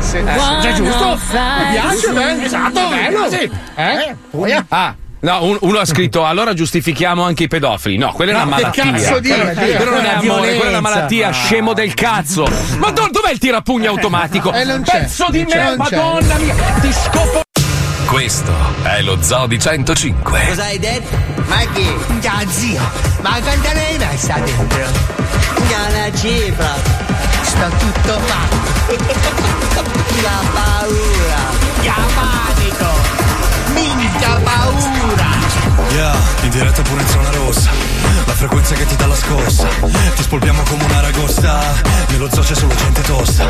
Sì, sì, Già sì. giusto? Mi piace, beh, esatto, bello. Sì. Eh? Poi- Ah. No, un- uno ha scritto allora giustifichiamo anche i pedofili. No, quella è una No, che malattia. cazzo dici? Quello non è amore, quella è una malattia, scemo del cazzo. Ma do- dov'è il tirapugno automatico? Eh, non c'è, Pezzo di non c'è, me, non c'è. madonna mia, ti scopo. Questo è lo Zoo di 105. Cosa hai detto? Ma chi? Già zio, ma quanta ne hai messa dentro? Già una cifra. Sto tutto fatto. La paura. Già panico. Paura. Yeah, in diretta pure in zona rossa. La frequenza che ti dà la scossa. Ti spolpiamo come un'aragosta Nello zoo c'è solo gente tosta.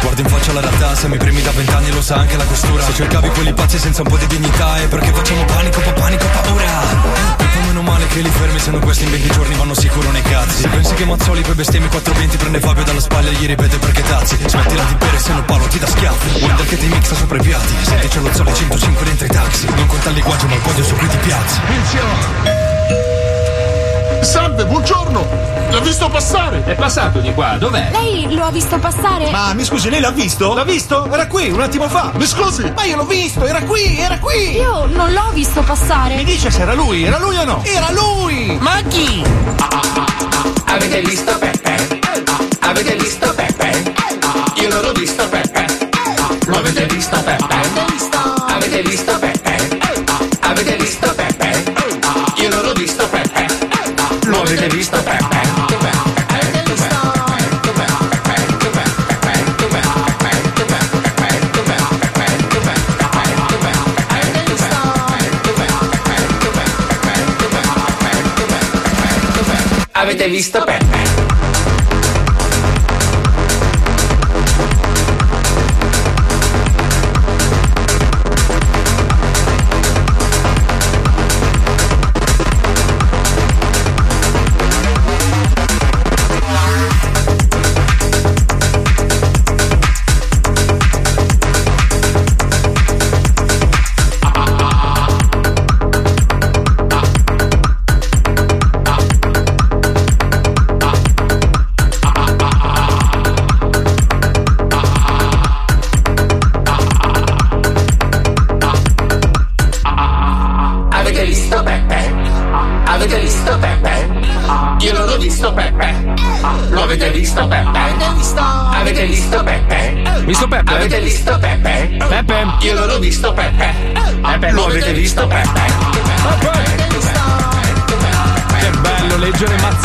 Guardo in faccia la realtà, se mi premi da vent'anni lo sa anche la costura. Se cercavi quelli pazzi senza un po' di dignità È perché facciamo panico, pa' panico, paura poi meno male che li fermi, se non questi in 20 giorni vanno sicuro nei cazzi. Se pensi che Mazzoli poi bestemmi 420 Prende Fabio dalla spalla e gli ripete perché tazzi? Smettila di bere se no Paolo ti dà schiaffi. Wonder che ti mixa sopra i piatti. Senti c'è lo Zoli 105 dentro i taxi. Non conta il linguaggio ma il podio su cui ti piazzi Salve, buongiorno! L'ha visto passare? È passato di qua, dov'è? Lei lo ha visto passare? Ma mi scusi, lei l'ha visto? L'ha visto? Era qui, un attimo fa. Mi scusi? Ma io l'ho visto, era qui, era qui. Io non l'ho visto passare. Mi dice se era lui, era lui o no? Era lui! Ma chi? Avete visto Peppe? Avete visto Peppe? Io non l'ho visto Peppe. Lo avete visto Peppe? Avete visto Peppe? Avete visto Peppe? Avete visto Peppe?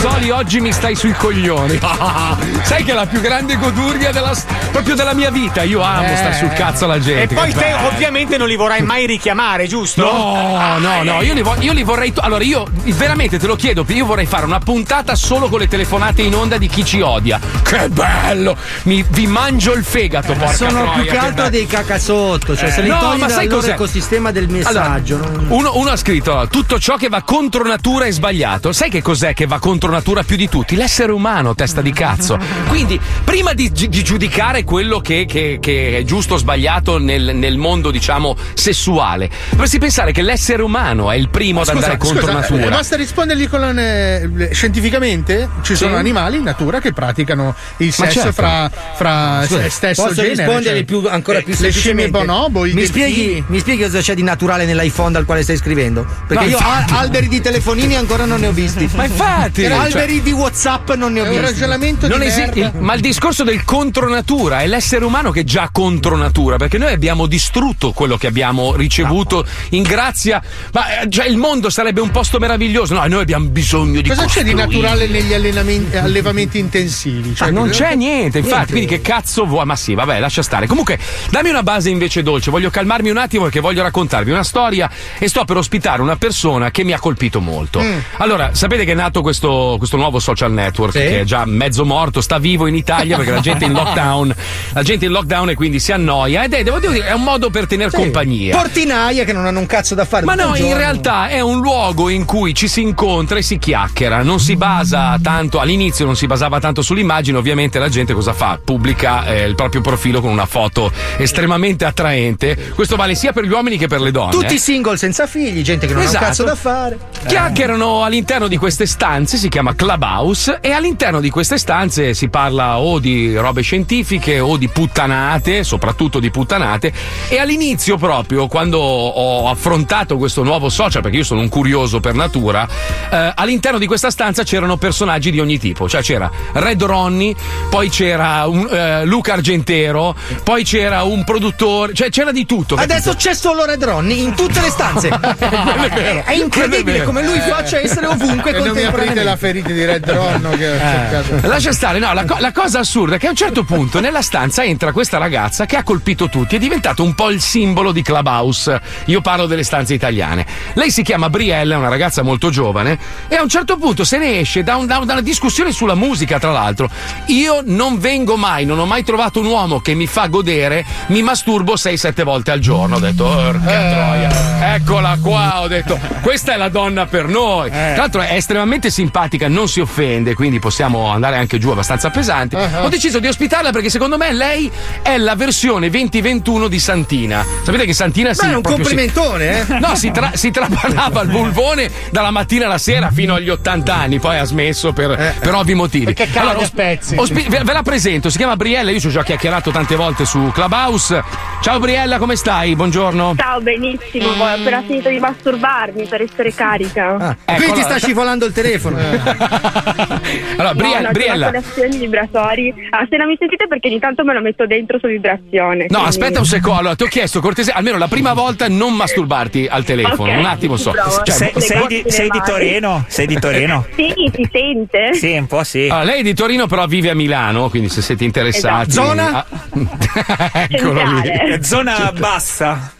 Mazzoli, oggi mi stai sui coglioni. Sai che è la più grande goduria della, proprio della mia vita. Io amo Eh. star sul cazzo alla gente. E poi te bello. ovviamente non li vorrai mai richiamare, giusto? No, no, no, io li, vo- io li vorrei. to- allora, io veramente te lo chiedo, io vorrei fare una puntata solo con le telefonate in onda di chi ci odia. Che bello! Mi, vi mangio il fegato, porca Sono troia, più che altro dei cacasotto, cioè Eh. se li No, togli ma dal sai loro ecosistema del messaggio. Allora, non- uno, uno ha scritto tutto ciò che va contro natura è sbagliato. Sai che cos'è che va contro natura più di tutti? L'essere umano, testa di cazzo. Quindi, prima di, di giudicare quello che, che- che è giusto o sbagliato nel, nel mondo, diciamo, sessuale, dovresti pensare che l'essere umano è il primo ad andare contro scusa, natura. eh, basta rispondergli con eh, scientificamente ci sono Sì. animali in natura che praticano il Ma sesso certo. fra, fra Scusa, se- stesso posso genere. rispondergli cioè, più, ancora più le scimmie semplicemente? bonobo, i mi delfini. spieghi, mi spieghi cosa c'è di naturale nell'iPhone dal quale stai scrivendo? Perché No, io infatti. alberi di telefonini ancora non ne ho visti. Ma infatti, cioè- alberi di WhatsApp non ne ho È un visti. ragionamento Non di esiste, merda. Il- ma il discorso del contro natura è l'essere umano che è già contro natura, perché noi abbiamo distrutto quello che abbiamo ricevuto in grazia. Ma eh, cioè, il mondo sarebbe un posto meraviglioso. No, noi abbiamo bisogno di Cosa c'è di costruire. naturale negli allevamenti intensivi? Cioè, Ah, non cosa- c'è niente, infatti, quindi che cazzo vuoi? Ma sì, vabbè, lascia stare. Comunque, dammi una base invece dolce, voglio calmarmi un attimo perché voglio raccontarvi una storia e sto per ospitare una persona che mi ha colpito molto. Mm. Allora, sapete che è nato questo, questo nuovo social network che è già mezzo morto, sta vivo in Italia perché la gente è in lockdown, la gente è in lockdown e quindi si annoia ed è, devo dire, è un modo per tenere compagnia. Portinaia che non hanno un cazzo da fare. Ma no, in realtà è un luogo in cui ci si incontra e si chiacchiera, non si basa tanto, all'inizio non si basava tanto sull'immagine, ovviamente la gente cosa fa? Pubblica eh, il proprio profilo con una foto estremamente attraente, questo vale sia per gli uomini che per le donne. Tutti eh. single senza figli, gente che non ha Esatto. un cazzo da fare. Chiacchierano all'interno di queste stanze, si chiama Clubhouse, e all'interno di queste stanze si parla o di robe scientifiche o di puttanate, soprattutto di puttanate. E all'inizio, proprio quando ho affrontato questo nuovo social, perché io sono un curioso per natura, eh, all'interno di questa stanza c'erano personaggi di ogni tipo. Cioè c'era Red Ronnie, poi c'era un, eh, Luca Argentero, poi c'era un produttore, cioè c'era di tutto. Adesso capito? c'è solo Red Ronnie in tutte le stanze. È vero. è incredibile è come lui faccia essere ovunque E non mi aprite la ferita di Red Ronno che ho cercato. Eh, Lascia stare, no, la, co- la cosa assurda è che a un certo punto nella stanza entra questa ragazza che ha colpito tutti, è diventato un po' il simbolo di Clubhouse. Io parlo delle stanze italiane. Lei si chiama Briella, è una ragazza molto giovane, e a un certo punto se ne esce da, un- da un- da una discussione sulla musica, tra l'altro. Io non vengo mai, non ho mai trovato un uomo che mi fa godere, mi masturbo 6-7 volte al giorno. Ho detto, porca troia, eccola qua, ho detto, questa è la donna per noi. Tra l'altro è estremamente simpatica, non si offende, quindi possiamo andare anche giù abbastanza pesanti. Ho deciso di ospitarla perché secondo me lei è la versione 2021 di Santina. Sapete che Santina si Beh, è un proprio si- complimentone, eh? No, si, tra- si trapanava il bulvone dalla mattina alla sera fino agli 80 anni, poi ha smesso per, per ovvi motivi. Perché caga spezzi. ospi- ve, la presento, si chiama Briella, io ci ho già chiacchierato tante volte su Clubhouse. Ciao Briella, come stai? Buongiorno. Ciao, benissimo. Ho appena finito di masturbarmi per essere carica. ecco, Quindi ti allora- sta scivolando il telefono. Allora, Briella, no, no, Briella. Vibratori. Ah, se non mi sentite perché ogni tanto me lo metto dentro su vibrazione. No, quindi- aspetta un secondo. Allora, ti ho chiesto cortese, almeno la prima volta non masturbarti al telefono. Ok, Un attimo so. Cioè, Sei- sei di- sei di Torino? Sei di Torino? Sì, si sente? Sì, un po' sì. Ah, lei è di Torino, però vive a Milano, quindi se siete interessati. Esatto. Zona? Ah, Eccolo lì. Zona bassa.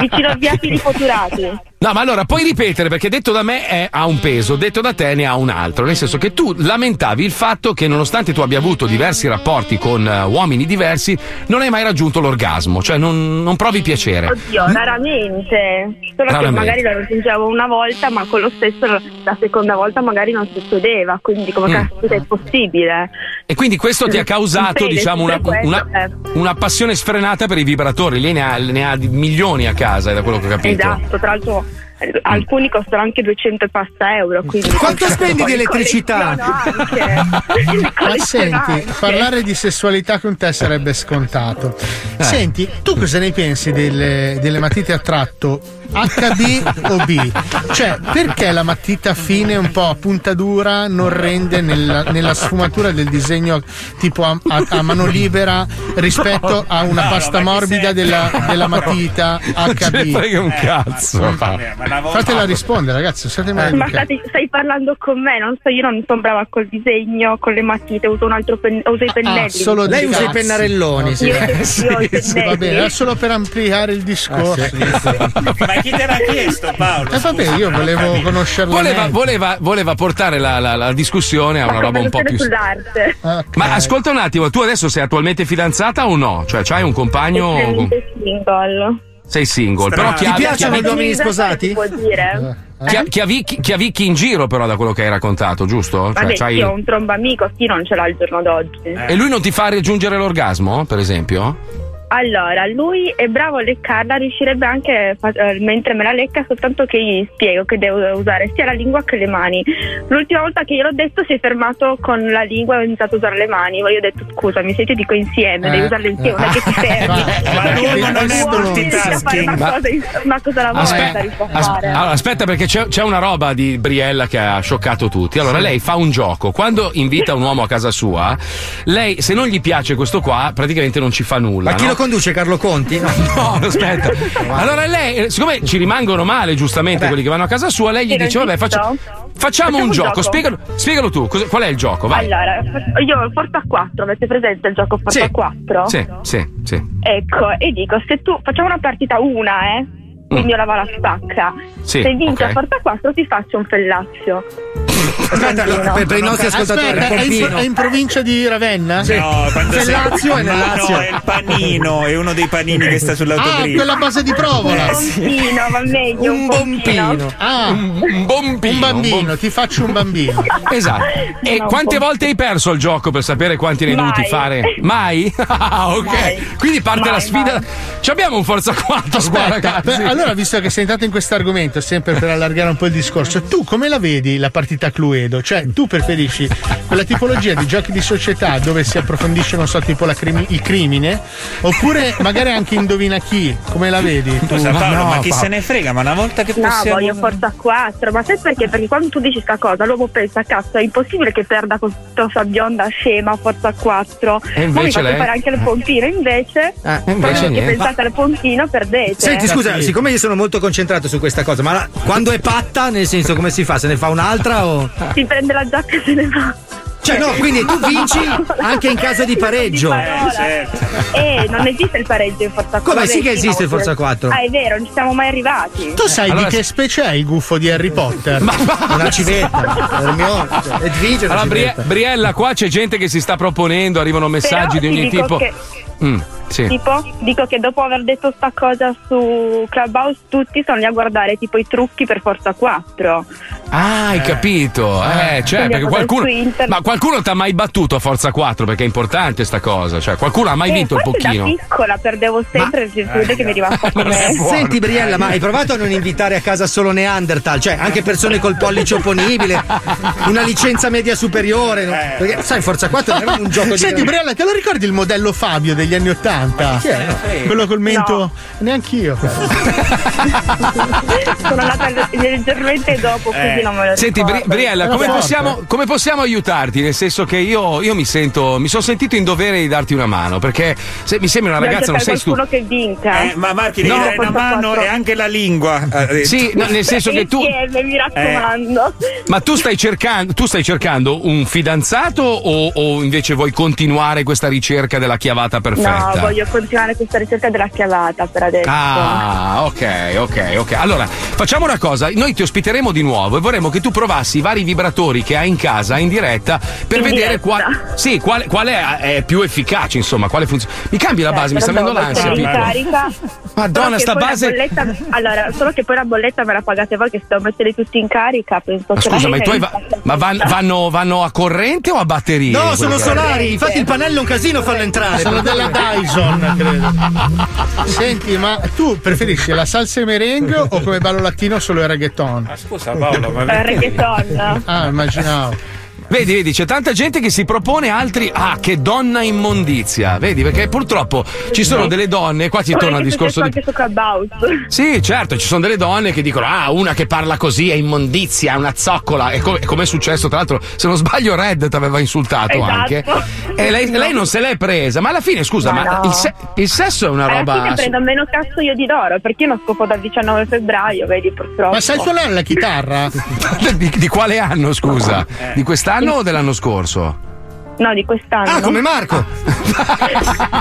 Vicino a via Fili Foturati. No, ma allora puoi ripetere perché detto da me è- ha un peso, detto da te ne ha un altro. Nel senso che tu lamentavi il fatto che, nonostante tu abbia avuto diversi rapporti con eh, uomini diversi, non hai mai raggiunto l'orgasmo, cioè non, non provi piacere. Oddio, raramente. Solo Raramente. che magari lo raggiungevo una volta, ma con lo stesso la seconda volta magari non succedeva. Quindi come Mm. è possibile? E quindi questo ti ha causato, Sì, diciamo, una, una- una passione sfrenata per i vibratori. Lei ne ha, ne ha milioni a casa, è da quello che ho capito. Esatto, tra l'altro alcuni costano anche 200 e passa euro. Quindi Quanto spendi di elettricità? Ma senti, parlare di sessualità con te sarebbe scontato. Senti, tu cosa ne pensi delle, delle matite a tratto HB o B? Cioè, perché la matita fine un po' a punta dura non rende nella, nella sfumatura del disegno tipo a, a- a mano libera rispetto a una No, no, pasta morbida della, della matita Non ne HB? frega un cazzo. Fatela rispondere, ragazzi, Ma stai, stai parlando con me, non so, io non sono brava col disegno, con le matite, uso un altro pen- uso i pennelli. Ah, solo Lei usa i pennarelloni, sì. Io, io ho i Sì, pennelli. va bene, era solo per ampliare il discorso. Ma chi te l'ha chiesto, Paolo? Eh vabbè, io volevo conoscerla. Voleva, meglio. voleva- voleva portare la, la- la discussione a una roba un po' più. sull'arte. Ma ascolta un attimo, tu adesso sei attualmente fidanzata o no? Cioè, c'hai un compagno. Estremamente single. Sei single, Strano. però chi Ti ha, piacciono gli uomini sposati? Si può dire. chi ha- chi ha vic- chi ha vicchi in giro, però, da quello che hai raccontato, giusto? Cioè, Vabbè, c'hai- sì, ho un tromba amico, chi non ce l'ha il giorno d'oggi? E lui non ti fa raggiungere l'orgasmo, per esempio? Allora, lui è bravo a leccarla, riuscirebbe anche eh, mentre me la lecca, soltanto che gli spiego che devo usare sia la lingua che le mani. L'ultima volta che gliel'ho detto si è fermato con la lingua e ho iniziato a usare le mani. Io ho detto scusami, se io ti dico insieme, Eh. devi usarle insieme, non è che ti fermi. Ma l'uomo non è Uomini riescono a fare una Ma- cosa, volta Aspetta, fare. allora, aspetta, perché c'è, c'è una roba di Briella che ha scioccato tutti. Allora, lei fa un gioco. Quando invita un uomo a casa sua, lei, se non gli piace questo qua, praticamente non ci fa nulla. Ma chi no? lo conduce? Carlo Conti? No, No, aspetta. Allora lei, siccome ci rimangono male giustamente quelli che vanno a casa sua, lei gli dice: Vabbè, faccia- facciamo, Facciamo un un gioco. gioco. Spiegalo, spiegalo tu, cosa- qual è il gioco? Vai. Allora, io ho Forza 4, avete presente il gioco Forza Sì. 4? Sì, sì, sì. Ecco, e dico, se tu facciamo una partita una, eh? Quindi io lavo la stacca. Sì, se vinci ok. a Forza 4 ti faccio un fellaccio. Aspetta, no, per, per i nostri ascoltatori, Aspetta, un è in, è in provincia di Ravenna? No, quando sei- Lazio e nel Lazio. No, è il panino, è uno dei panini che sta Ah, sull'autogrill. quella base di provola. Eh, sì. Pompino, va meglio, un, Un bombino. Ah, Un bombino. un bambino, ti faccio un bambino. Esatto. E No, quante un volte hai perso il gioco per sapere quanti ne hai dovuti fare? Mai? Ah, ok. Mai. Quindi parte Mai, la sfida. mai. Ci abbiamo un Forza 4 qua, Aspetta, ragazzi. Allora, visto che sei entrato in questo argomento, sempre per allargare un po' il discorso, tu come la vedi la partita Cluedo? Cioè, tu preferisci quella tipologia di giochi di società dove si approfondisce, non so, tipo la crimi- il crimine? Oppure magari anche indovina chi? Come la vedi? Tu? Scusa Paolo, no, ma chi Paolo. se ne frega? Ma una volta che No, possiamo... voglio Forza 4, ma sai perché? Perché quando tu dici sta cosa, l'uomo pensa, cazzo, è impossibile che perda con tutta sta bionda scema a Forza 4. E invece Ma mi fate lei? fare anche il pompino, invece, Ah, invece pensate al pompino, perdete. Senti, scusa, Sì. siccome siccome io sono molto concentrato su questa cosa, ma la- quando è patta, nel senso come si fa? Se ne fa un'altra o. Si prende la giacca e se ne va. Cioè, no, quindi tu vinci anche in caso di pareggio. Eh, non esiste il pareggio in Forza 4. Come sì che esiste il Forza 4? Ah, è vero, non ci siamo mai arrivati. Tu sai Allora- di che specie è il gufo di Harry Potter? Una civetta. Hermione, cioè, è una Allora, Brie- civetta. Briella, qua c'è gente che si sta proponendo, arrivano messaggi Però di ogni tipo. che- Mm, sì. Tipo, dico che dopo aver detto sta cosa su Clubhouse, tutti sono lì a guardare tipo i trucchi per Forza 4. Ah, hai capito? Eh, cioè, Quindi perché a qualcuno. Ma qualcuno ti ha mai battuto a Forza 4? Perché è importante sta cosa. Cioè, qualcuno ha mai Eh, vinto un pochino? Da piccola perdevo sempre il virtude che mi rimasta come. Senti Briella, ma hai provato a non invitare a casa solo Neanderthal? Cioè, anche persone col pollice opponibile, una licenza media superiore. no? Perché, sai, Forza 4 non era un gioco di. Senti, Briella, te lo ricordi il modello Fabio degli anni Ottanta? Chi è? Quello col mento. Neanch'io. Sono nata leggermente dopo, quindi non me lo Senti, Bri-. Briella, come possiamo, come possiamo aiutarti? Nel senso che io, io mi sento, mi sono sentito in dovere di darti una mano perché se, mi sembra una ragazza, non sei qualcuno che vinca. Eh, ma Marchi, devi No, dare una mano 4. e anche la lingua. Sì, no, nel senso che tu. Insieme, mi raccomando. Ma tu stai cercando, tu stai cercando un fidanzato o, o invece vuoi continuare questa ricerca della chiavata perfetta? No, voglio continuare questa ricerca della chiavata per adesso. Ah, ok, ok, ok. Allora, facciamo una cosa: noi ti ospiteremo di nuovo e vorremmo che tu provassi i vari vibratori che hai in casa in diretta per In vedere diretta? qual, sì, quale, qual è, è più efficace, insomma, quale funziona. Mi cambi la base, mi sta venendo l'ansia. Carica. Madonna, sta base- bolletta- allora, solo che poi la bolletta me la pagate voi che devo mettere tutti in carica, penso Ma scusa, ma i tuoi va- ma van- vanno, vanno a corrente o a batterie? No, sono solari. Infatti, il pannello è un casino farlo entrare. Sono della Dyson, credo. Senti, ma tu preferisci la salsa e merengue o come ballo latino solo il reggaeton? Scusa Paolo, ma Eh, reggaeton. Ah, immaginavo. Vedi, vedi, c'è tanta gente che si propone altri. Ah, che donna immondizia. Vedi, perché purtroppo ci sono delle donne, qua ci torna il discorso di. anche su Clubhouse. Sì, certo, ci sono delle donne che dicono: Ah, una che parla così è immondizia, è una zoccola. E come come è successo, tra l'altro, se non sbaglio, Red ti aveva insultato Esatto. anche. E lei, lei non se l'è presa. Ma alla fine, scusa, Ma ma no. il, se- il sesso è una Alla roba. fine prendo meno cazzo io di loro perché io non scopo dal 19 febbraio, vedi purtroppo. Ma sai suonare la chitarra? di, di quale anno, scusa? Di quest'anno o dell'anno scorso? No, di quest'anno. Ah, come Marco.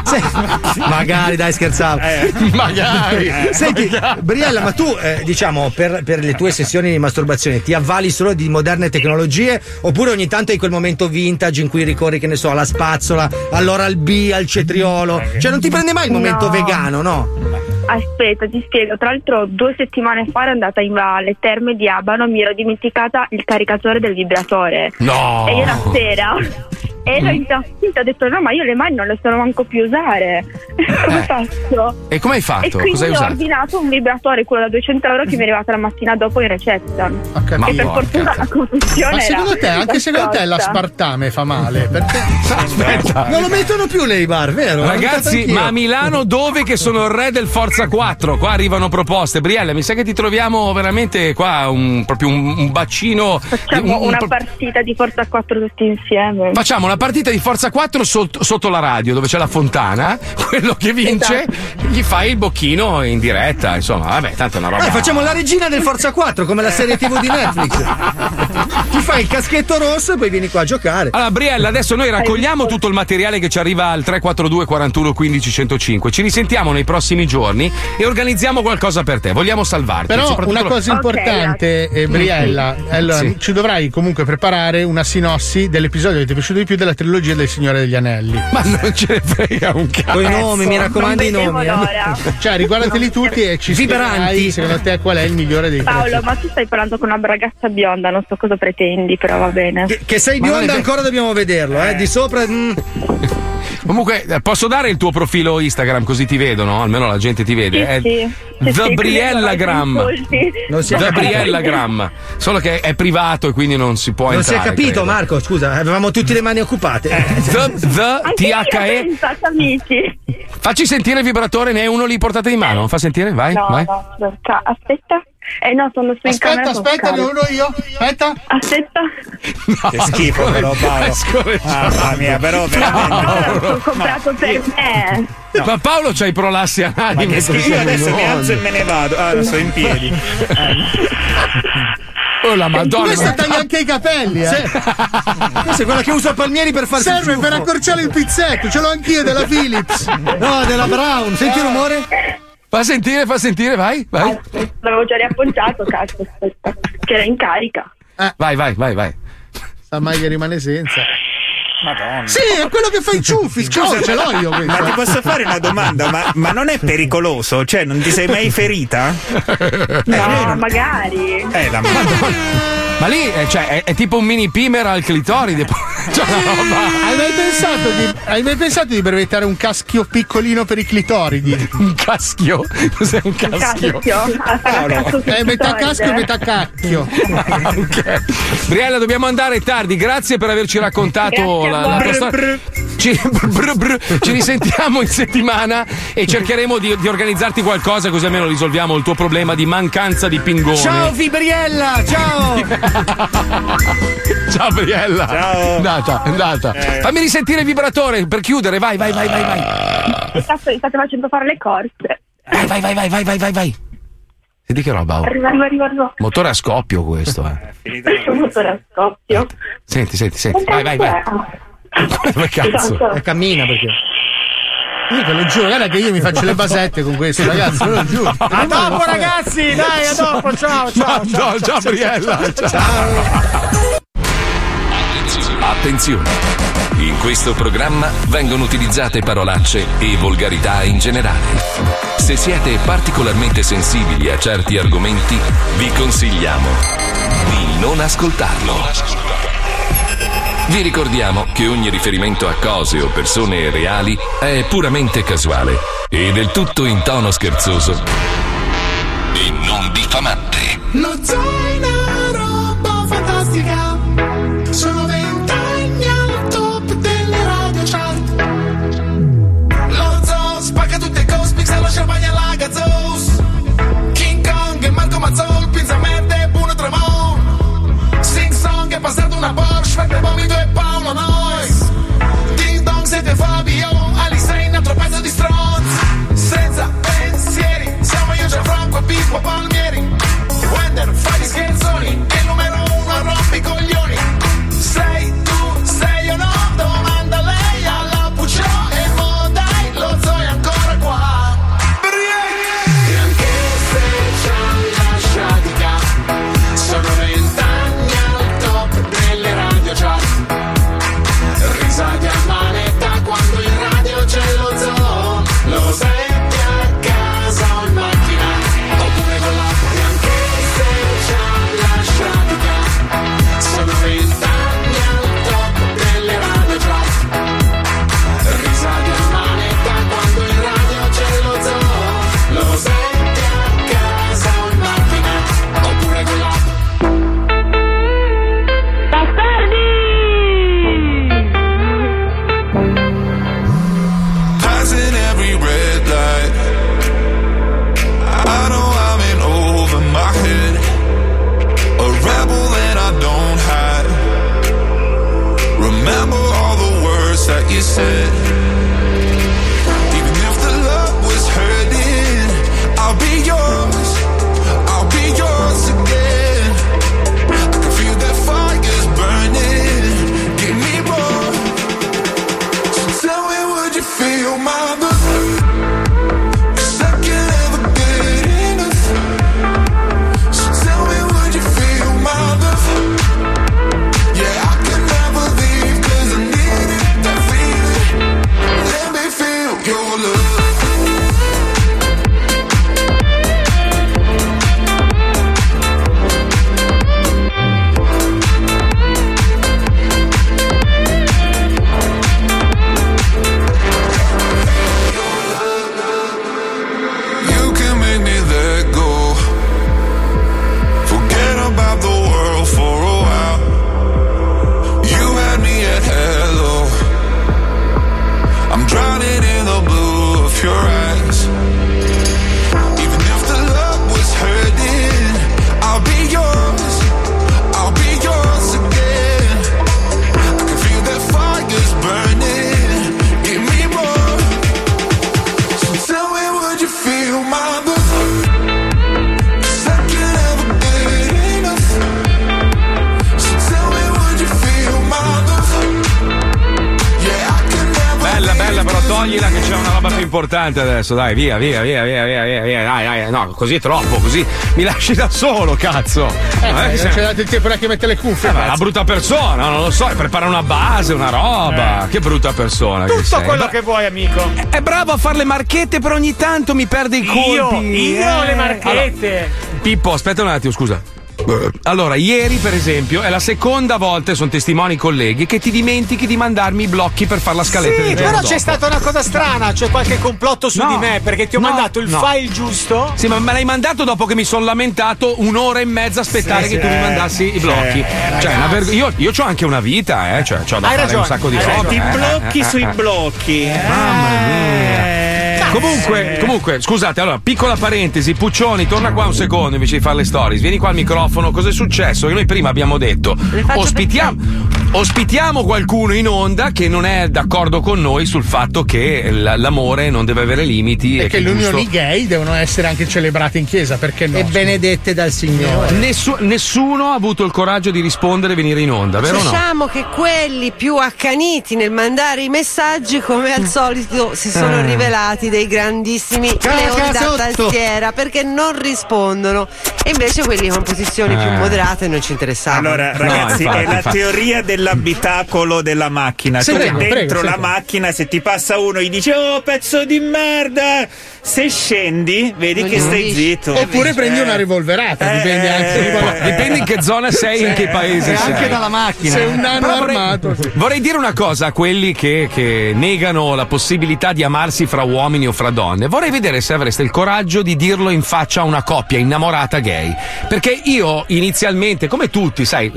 Sì, magari, dai, scherzavo. magari. Senti, Briella, ma tu, eh, diciamo, per, per le tue sessioni di masturbazione ti avvali solo di moderne tecnologie oppure ogni tanto hai quel momento vintage in cui ricorri, che ne so, alla spazzola, all'oral B, al cetriolo? Cioè, non ti prende mai il momento No. vegano, no? Aspetta, ti spiego. Tra l'altro, due settimane fa ero andata in, alle terme di Abano, mi ero dimenticata il caricatore del vibratore. No! E io la sera ero impazzita, ho detto no, ma io le mani non le so manco più usare. Come faccio? E come hai fatto? E quindi Cosa hai ho usato? ordinato un vibratore, quello da 200 euro che mi è arrivato la mattina dopo in reception. capito. E per Ma fortuna la confusione Ma secondo era te, anche secondo te l'aspartame fa male? Perché. Aspetta. Non lo mettono più nei bar, vero? L'ho Ragazzi, ma a Milano dove che sono il re del Forza 4? Qua arrivano proposte. Briella, mi sa che ti troviamo veramente qua un, proprio un, un bacino. Facciamo un- un una partita di Forza 4 tutti insieme. Facciamo una partita di Forza 4 sotto, sotto la radio dove c'è la fontana. Quello che vince Esatto. gli fai il bocchino in diretta. Insomma, vabbè, tanto è una roba. Eh, facciamo la regina del Forza 4 come la serie TV di Netflix. Ti fai il caschetto rosso e poi vieni qua a giocare. Allora, Briella, adesso noi raccogliamo tutto il materiale che ci arriva al 342 41 15 105. Ci risentiamo nei prossimi giorni e organizziamo qualcosa per te. Vogliamo salvarti. Però una cosa importante, eh, Briella, allora, Sì. ci dovrai comunque preparare una sinossi dell'episodio che ti è piaciuto di più della trilogia del Signore degli Anelli. Ma non ce ne frega un cazzo. Con i nomi, mi raccomando i nomi. eh. Cioè, riguardateli tutti e ci Vibranti. secondo te qual è il migliore dei tre. Paolo, ma tu stai parlando con una ragazza bionda, non so cosa pretendi, però va bene. Che sei Ma non è bionda ancora dobbiamo vederlo, eh. Di sopra. mm. Comunque, eh, posso dare il tuo profilo Instagram così ti vedono? Almeno la gente ti vede. Sì, È sì. Sì, The sì, Briellagram. credo, insulti. Non si è The capito. Briellagram. Solo che è privato e quindi non si può Non si è entrare. capito, credo. Marco, scusa, avevamo tutte le mani occupate. The, the Anche io THE. pensate, amici. Facci sentire il vibratore, ne hai uno lì portate in mano. Fa sentire, vai, no, vai. no, aspetta. Eh no, sono su in Aspetta, camera. sono aspetta, ne uno io. Aspetta. Aspetta. Che schifo però Paolo. Mamma mia, però veramente. L'ho comprato per me. Ma Paolo c'ha i prolassi Ma anali. che schifo, io adesso mi alzo e me ne vado. Ah, sto in piedi. Oh la madonna. Questa taglia anche i capelli, eh. Questa è quella che usa Palmieri per farsi Serve il per accorciare il pizzetto, ce l'ho anch'io della Philips. No, della Brown. Senti il rumore? Fa sentire, fa sentire, vai, vai. L'avevo già riappoggiato, cazzo, aspetta. Che era in carica. Vai, vai, vai, vai. Sa mai che rimane senza. Madonna. Sì, è quello che fa i ciuffi, scusa, ce l'ho io questo. Ma ti posso fare una domanda? Ma, ma non è pericoloso? Cioè, non ti sei mai ferita? No, magari. Eh, la Ma lì eh, cioè, è, è tipo un mini pimer al clitoride. Cioè, una roba. Hai mai, pensato di, hai mai pensato di brevettare un caschio piccolino per i clitoridi? Un caschio? Cos'è un caschio? Sul È metà caschio e metà cacchio. Ah, ok. Briella, dobbiamo andare tardi. Grazie per averci raccontato Grazie a la, la tua storia. Ci, brr, brr. Ci risentiamo in settimana e cercheremo di, di organizzarti qualcosa così almeno risolviamo il tuo problema di mancanza di pingone. Ciao Fibriella, ciao! Ciao Briella. Ciao. È andata, è andata. Eh. Fammi risentire il vibratore per chiudere. Vai, vai, vai, vai, vai. State facendo fare le corse? Vai, vai, vai, vai, vai, vai, vai, vai. Senti che roba. oh. Arriva, arriva, arriva, arriva. Motore a scoppio questo, eh. Un motore a scoppio. Senti, senti, senti. Vai, vai, vai. Come cazzo? Eh, cammina perché. Io te lo giuro, guarda che io mi faccio le basette con questo, ragazzi, ve lo giuro. A dopo ragazzi, dai, a dopo, ciao, ciao. No, ciao, Briella. Ciao. Attenzione! In questo programma vengono utilizzate parolacce e volgarità in generale. Se siete particolarmente sensibili a certi argomenti, vi consigliamo di non ascoltarlo. Vi ricordiamo che ogni riferimento a cose o persone reali è puramente casuale e del tutto in tono scherzoso e non diffamante. Lo una roba fantastica. Sono vent'anni al top delle radio chart. Lo zoo spacca tutte Cosmix e lo champagne alla Gazzos. King Kong e Marco Mazzol, pizza merda e Bruno Tremont. Sing song è passato una Porsche, Vomito Franco e Pippo importante adesso, dai, via, via, via, via, via, via, via, dai, dai, no, così è troppo, così mi lasci da solo, cazzo. Eh, Non che non c'è dato il tempo neanche mette le cuffie. Eh, ma una brutta persona, non lo so, prepara una base, una roba. Che brutta persona. che Tutto sei. quello Bra- che vuoi, amico. È bravo a fare le marchette, però ogni tanto mi perde i colpi. Io, io Eh. le marchette. Allora, Pippo, aspetta un attimo, scusa. Allora, ieri per esempio è la seconda volta, sono testimoni colleghi, che ti dimentichi di mandarmi i blocchi per fare la scaletta Sì, però giorno c'è dopo. stata una cosa strana, c'è qualche complotto su No, di me perché ti ho no, mandato il no. file giusto. Sì, ma me l'hai mandato dopo che mi sono lamentato un'ora e mezza a aspettare Sì, che sì. tu mi mandassi i blocchi. Eh, cioè, una verg- io, io ho anche una vita, eh. Cioè, ho da Hai fare ragione, un sacco di ragione. eh, Ti blocchi eh, eh, sui eh. blocchi. Mamma mia. Comunque, comunque, scusate, allora, piccola parentesi, Puccioni, torna qua un secondo invece di fare le stories. Vieni qua al microfono, cosa è successo? Che noi prima abbiamo detto, ospitiamo, ospitiamo qualcuno in onda che non è d'accordo con noi sul fatto che l- l'amore non deve avere limiti. E che le giusto- unioni gay devono essere anche celebrate in chiesa, perché no? E benedette dal Signore. Nessu- nessuno ha avuto il coraggio di rispondere e venire in onda, vero o no? Diciamo che quelli più accaniti nel mandare i messaggi, come al solito, si sono Ah. rivelati dei grandissimi leoni da tastiera perché non rispondono. E invece quelli con posizioni più Eh. moderate non ci interessavano. Allora, ragazzi, è la teoria dell'abitacolo della macchina. Sì, tu prego, dentro prego, la sì. macchina, se ti passa uno, gli dici Oh, pezzo di merda! Se scendi, vedi Non che stai dici. zitto. Oppure prendi Eh. una rivolverata, dipende anche Eh, Dipende in che zona sei in che paese E sei. anche dalla macchina. Sei un nano vorrei- armato. Vorrei dire una cosa a quelli che, che negano la possibilità di amarsi fra uomini o fra donne. Vorrei vedere se avreste il coraggio di dirlo in faccia a una coppia innamorata gay. Perché io inizialmente, come tutti, sai,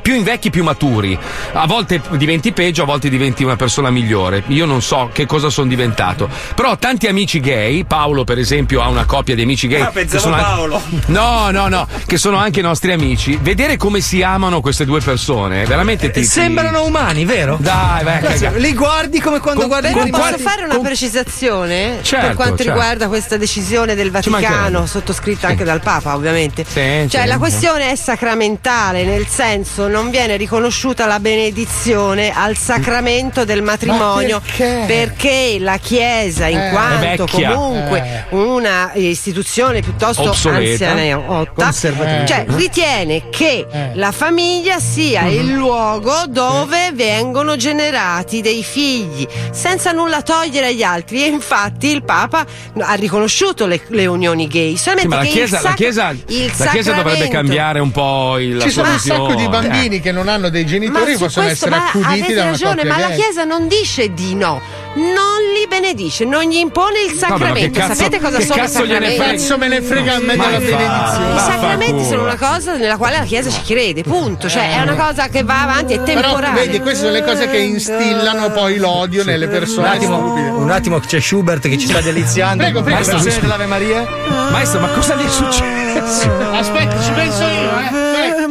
più invecchi più maturi, a volte diventi peggio, a volte diventi una persona migliore. Io non so che cosa sono diventato. Però ho tanti amici gay, Paolo per esempio ha una coppia di amici gay. Ah, che pensavo sono anche- Paolo. No, no, no, che sono anche i nostri amici. Vedere come si amano queste due persone, veramente ti. ti- Sembrano umani, vero? Dai, vai, Cazzo, caga. Li guardi come quando Con- guardi Però con posso fare una precisazione Certo, per quanto certo. riguarda questa decisione del. Vaticano, sottoscritta anche dal Papa, ovviamente. Sì, cioè, sì, la questione è sacramentale, nel senso non viene riconosciuta la benedizione al sacramento del matrimonio perché? perché la Chiesa, in Eh. quanto È comunque una istituzione piuttosto Obsoleta. anzianotta, Conservativa. cioè ritiene che Eh. la famiglia sia Mhm. il luogo dove vengono generati dei figli, senza nulla togliere agli altri. E infatti il Papa ha riconosciuto le, le unioni gay. Sì, Solamente ma la Chiesa, il la sac- chiesa, il la chiesa dovrebbe cambiare un po' il, la Ci sono un sacco di visione. bambini che non hanno dei genitori che possono questo essere ma accuditi avete da una ragione, ma la gay. Chiesa non dice di no, non li benedice, non gli impone il che sacramento. cazzo- Sapete cosa che sono i cazzo gliene sacramenti? frega? Cazzo me ne frega a me della benedizione. I sacramenti sono una cosa nella quale la Chiesa ci crede, punto. Cioè, è una cosa che va avanti, è Però temporale. vedi, queste sono le cose che instillano poi l'odio nelle Un persone attimo, stupide. un attimo, c'è Schubert che ci sta deliziando. Prego, prego, Maestro, scusi dell'Ave Maria? Maestro, ma cosa gli è successo? Aspetta, ci penso io, eh.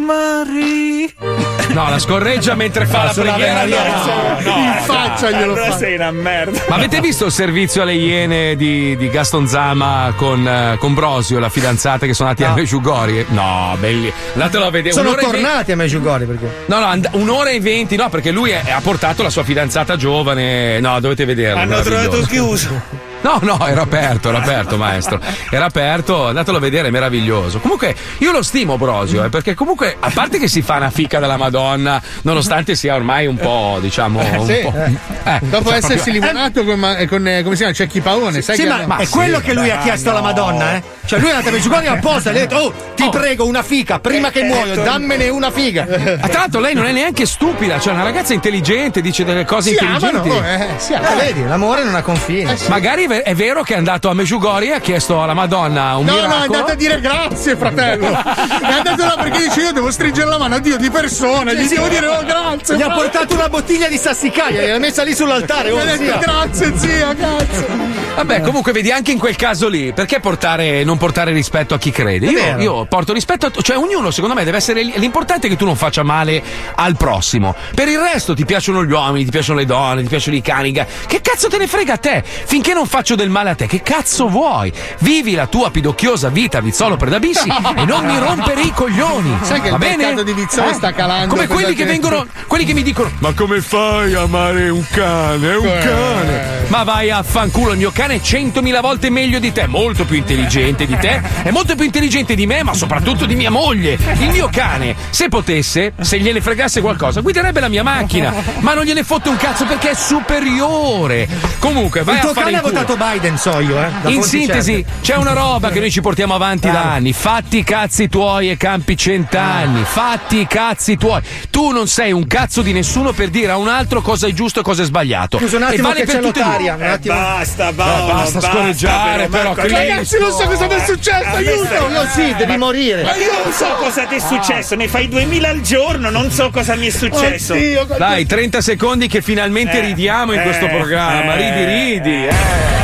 No, la scorreggia mentre fa la preghiera. No, no, In faccia glielo allora fa. sei una merda. Ma avete visto il servizio alle Iene di, di Gaston Zama con, eh, con Brosio, la fidanzata che sono andati a Mesciugori? No, belli. Andatelo a vedere. Sono un'ora e tornati a Meggiugori perché. No, no, and- un'ora e venti, no, perché lui è- ha portato la sua fidanzata giovane. No, dovete vederlo. Hanno trovato meraviglioso. chiuso. No, no, era aperto, era aperto, maestro. Era aperto, andatelo a vedere, è meraviglioso. Comunque, io lo stimo Brosio, eh, perché comunque, a parte che si fa una fica della Madonna, nonostante sia ormai un po', diciamo, Eh, un sì, po'. eh. eh, Dopo cioè, essersi proprio- limonato con, ma- con, eh, come si chiama? Cecchi Paone, sai Sì, che ma, hanno- è quello che lui ha chiesto alla. Madonna, eh? Cioè, lui è andato a Meggiugori apposta e gli ha detto: Oh, ti prego, una figa, prima che muoio, dammene una figa. Ah, tra l'altro lei non è neanche stupida, cioè è una ragazza intelligente, dice delle cose Si intelligenti. amano, eh, si amano. Eh, vedi, l'amore non ha confini. Magari è ve- è vero che è andato a Meggiugori e ha chiesto alla Madonna un No, miracolo. no, è andato a dire grazie, fratello. è andato là perché dice: Io devo stringere la mano a Dio di persona. Sì, gli sì, devo eh. dire oh, grazie. Gli ha portato una bottiglia di sassicaia, gliel'ha messa lì sull'altare. Oh, detto zia. grazie, zia, cazzo. Vabbè, comunque vedi anche in quel caso lì, perché portare, non portare rispetto a chi crede? Io, io porto rispetto a cioè ognuno secondo me deve essere l'importante è che tu non faccia male al prossimo. Per il resto ti piacciono gli uomini, ti piacciono le donne, ti piacciono i cani. Che cazzo te ne frega a te? Finché non faccio del male a te, che cazzo vuoi? Vivi la tua pidocchiosa vita Vizzolo per Dabissi e non mi rompere i coglioni. Sai che Va il bene? mercato di Vizzolo Eh? sta calando, Come quelli che che- vengono quelli che mi dicono: Ma come fai a amare un cane? È un Eh. cane. Ma vai a fanculo, il mio cane è centomila volte meglio di te, molto più intelligente di te, è molto più intelligente di me, ma soprattutto di mia moglie. Il mio cane, se potesse, se gliene fregasse qualcosa, guiderebbe la mia macchina, ma non gliene fotte un cazzo perché è superiore. Comunque, vai Il tuo a fare cane ha culo. Votato Biden, so io, eh. da In sintesi, certe. c'è una roba che noi ci portiamo avanti da anni. Fatti i cazzi tuoi e campi cent'anni. Fatti i cazzi tuoi. Tu non sei un cazzo di nessuno per dire a un altro cosa è giusto e cosa è sbagliato. Scusa un E attimo vale che per c'è tutti e. Un Eh, attimo. basta, Eh, Paolo, basta scorreggiare, però, Cristo. lei- non so cosa mi è successo, A me aiuto! Io sì, devi morire. Ma io non so cosa ti è successo, ne fai 2000 al giorno, non so cosa mi è successo. Oddio, Dai, 30 secondi che finalmente Eh, ridiamo in eh, questo programma. eh. Ridi, ridi. Eh.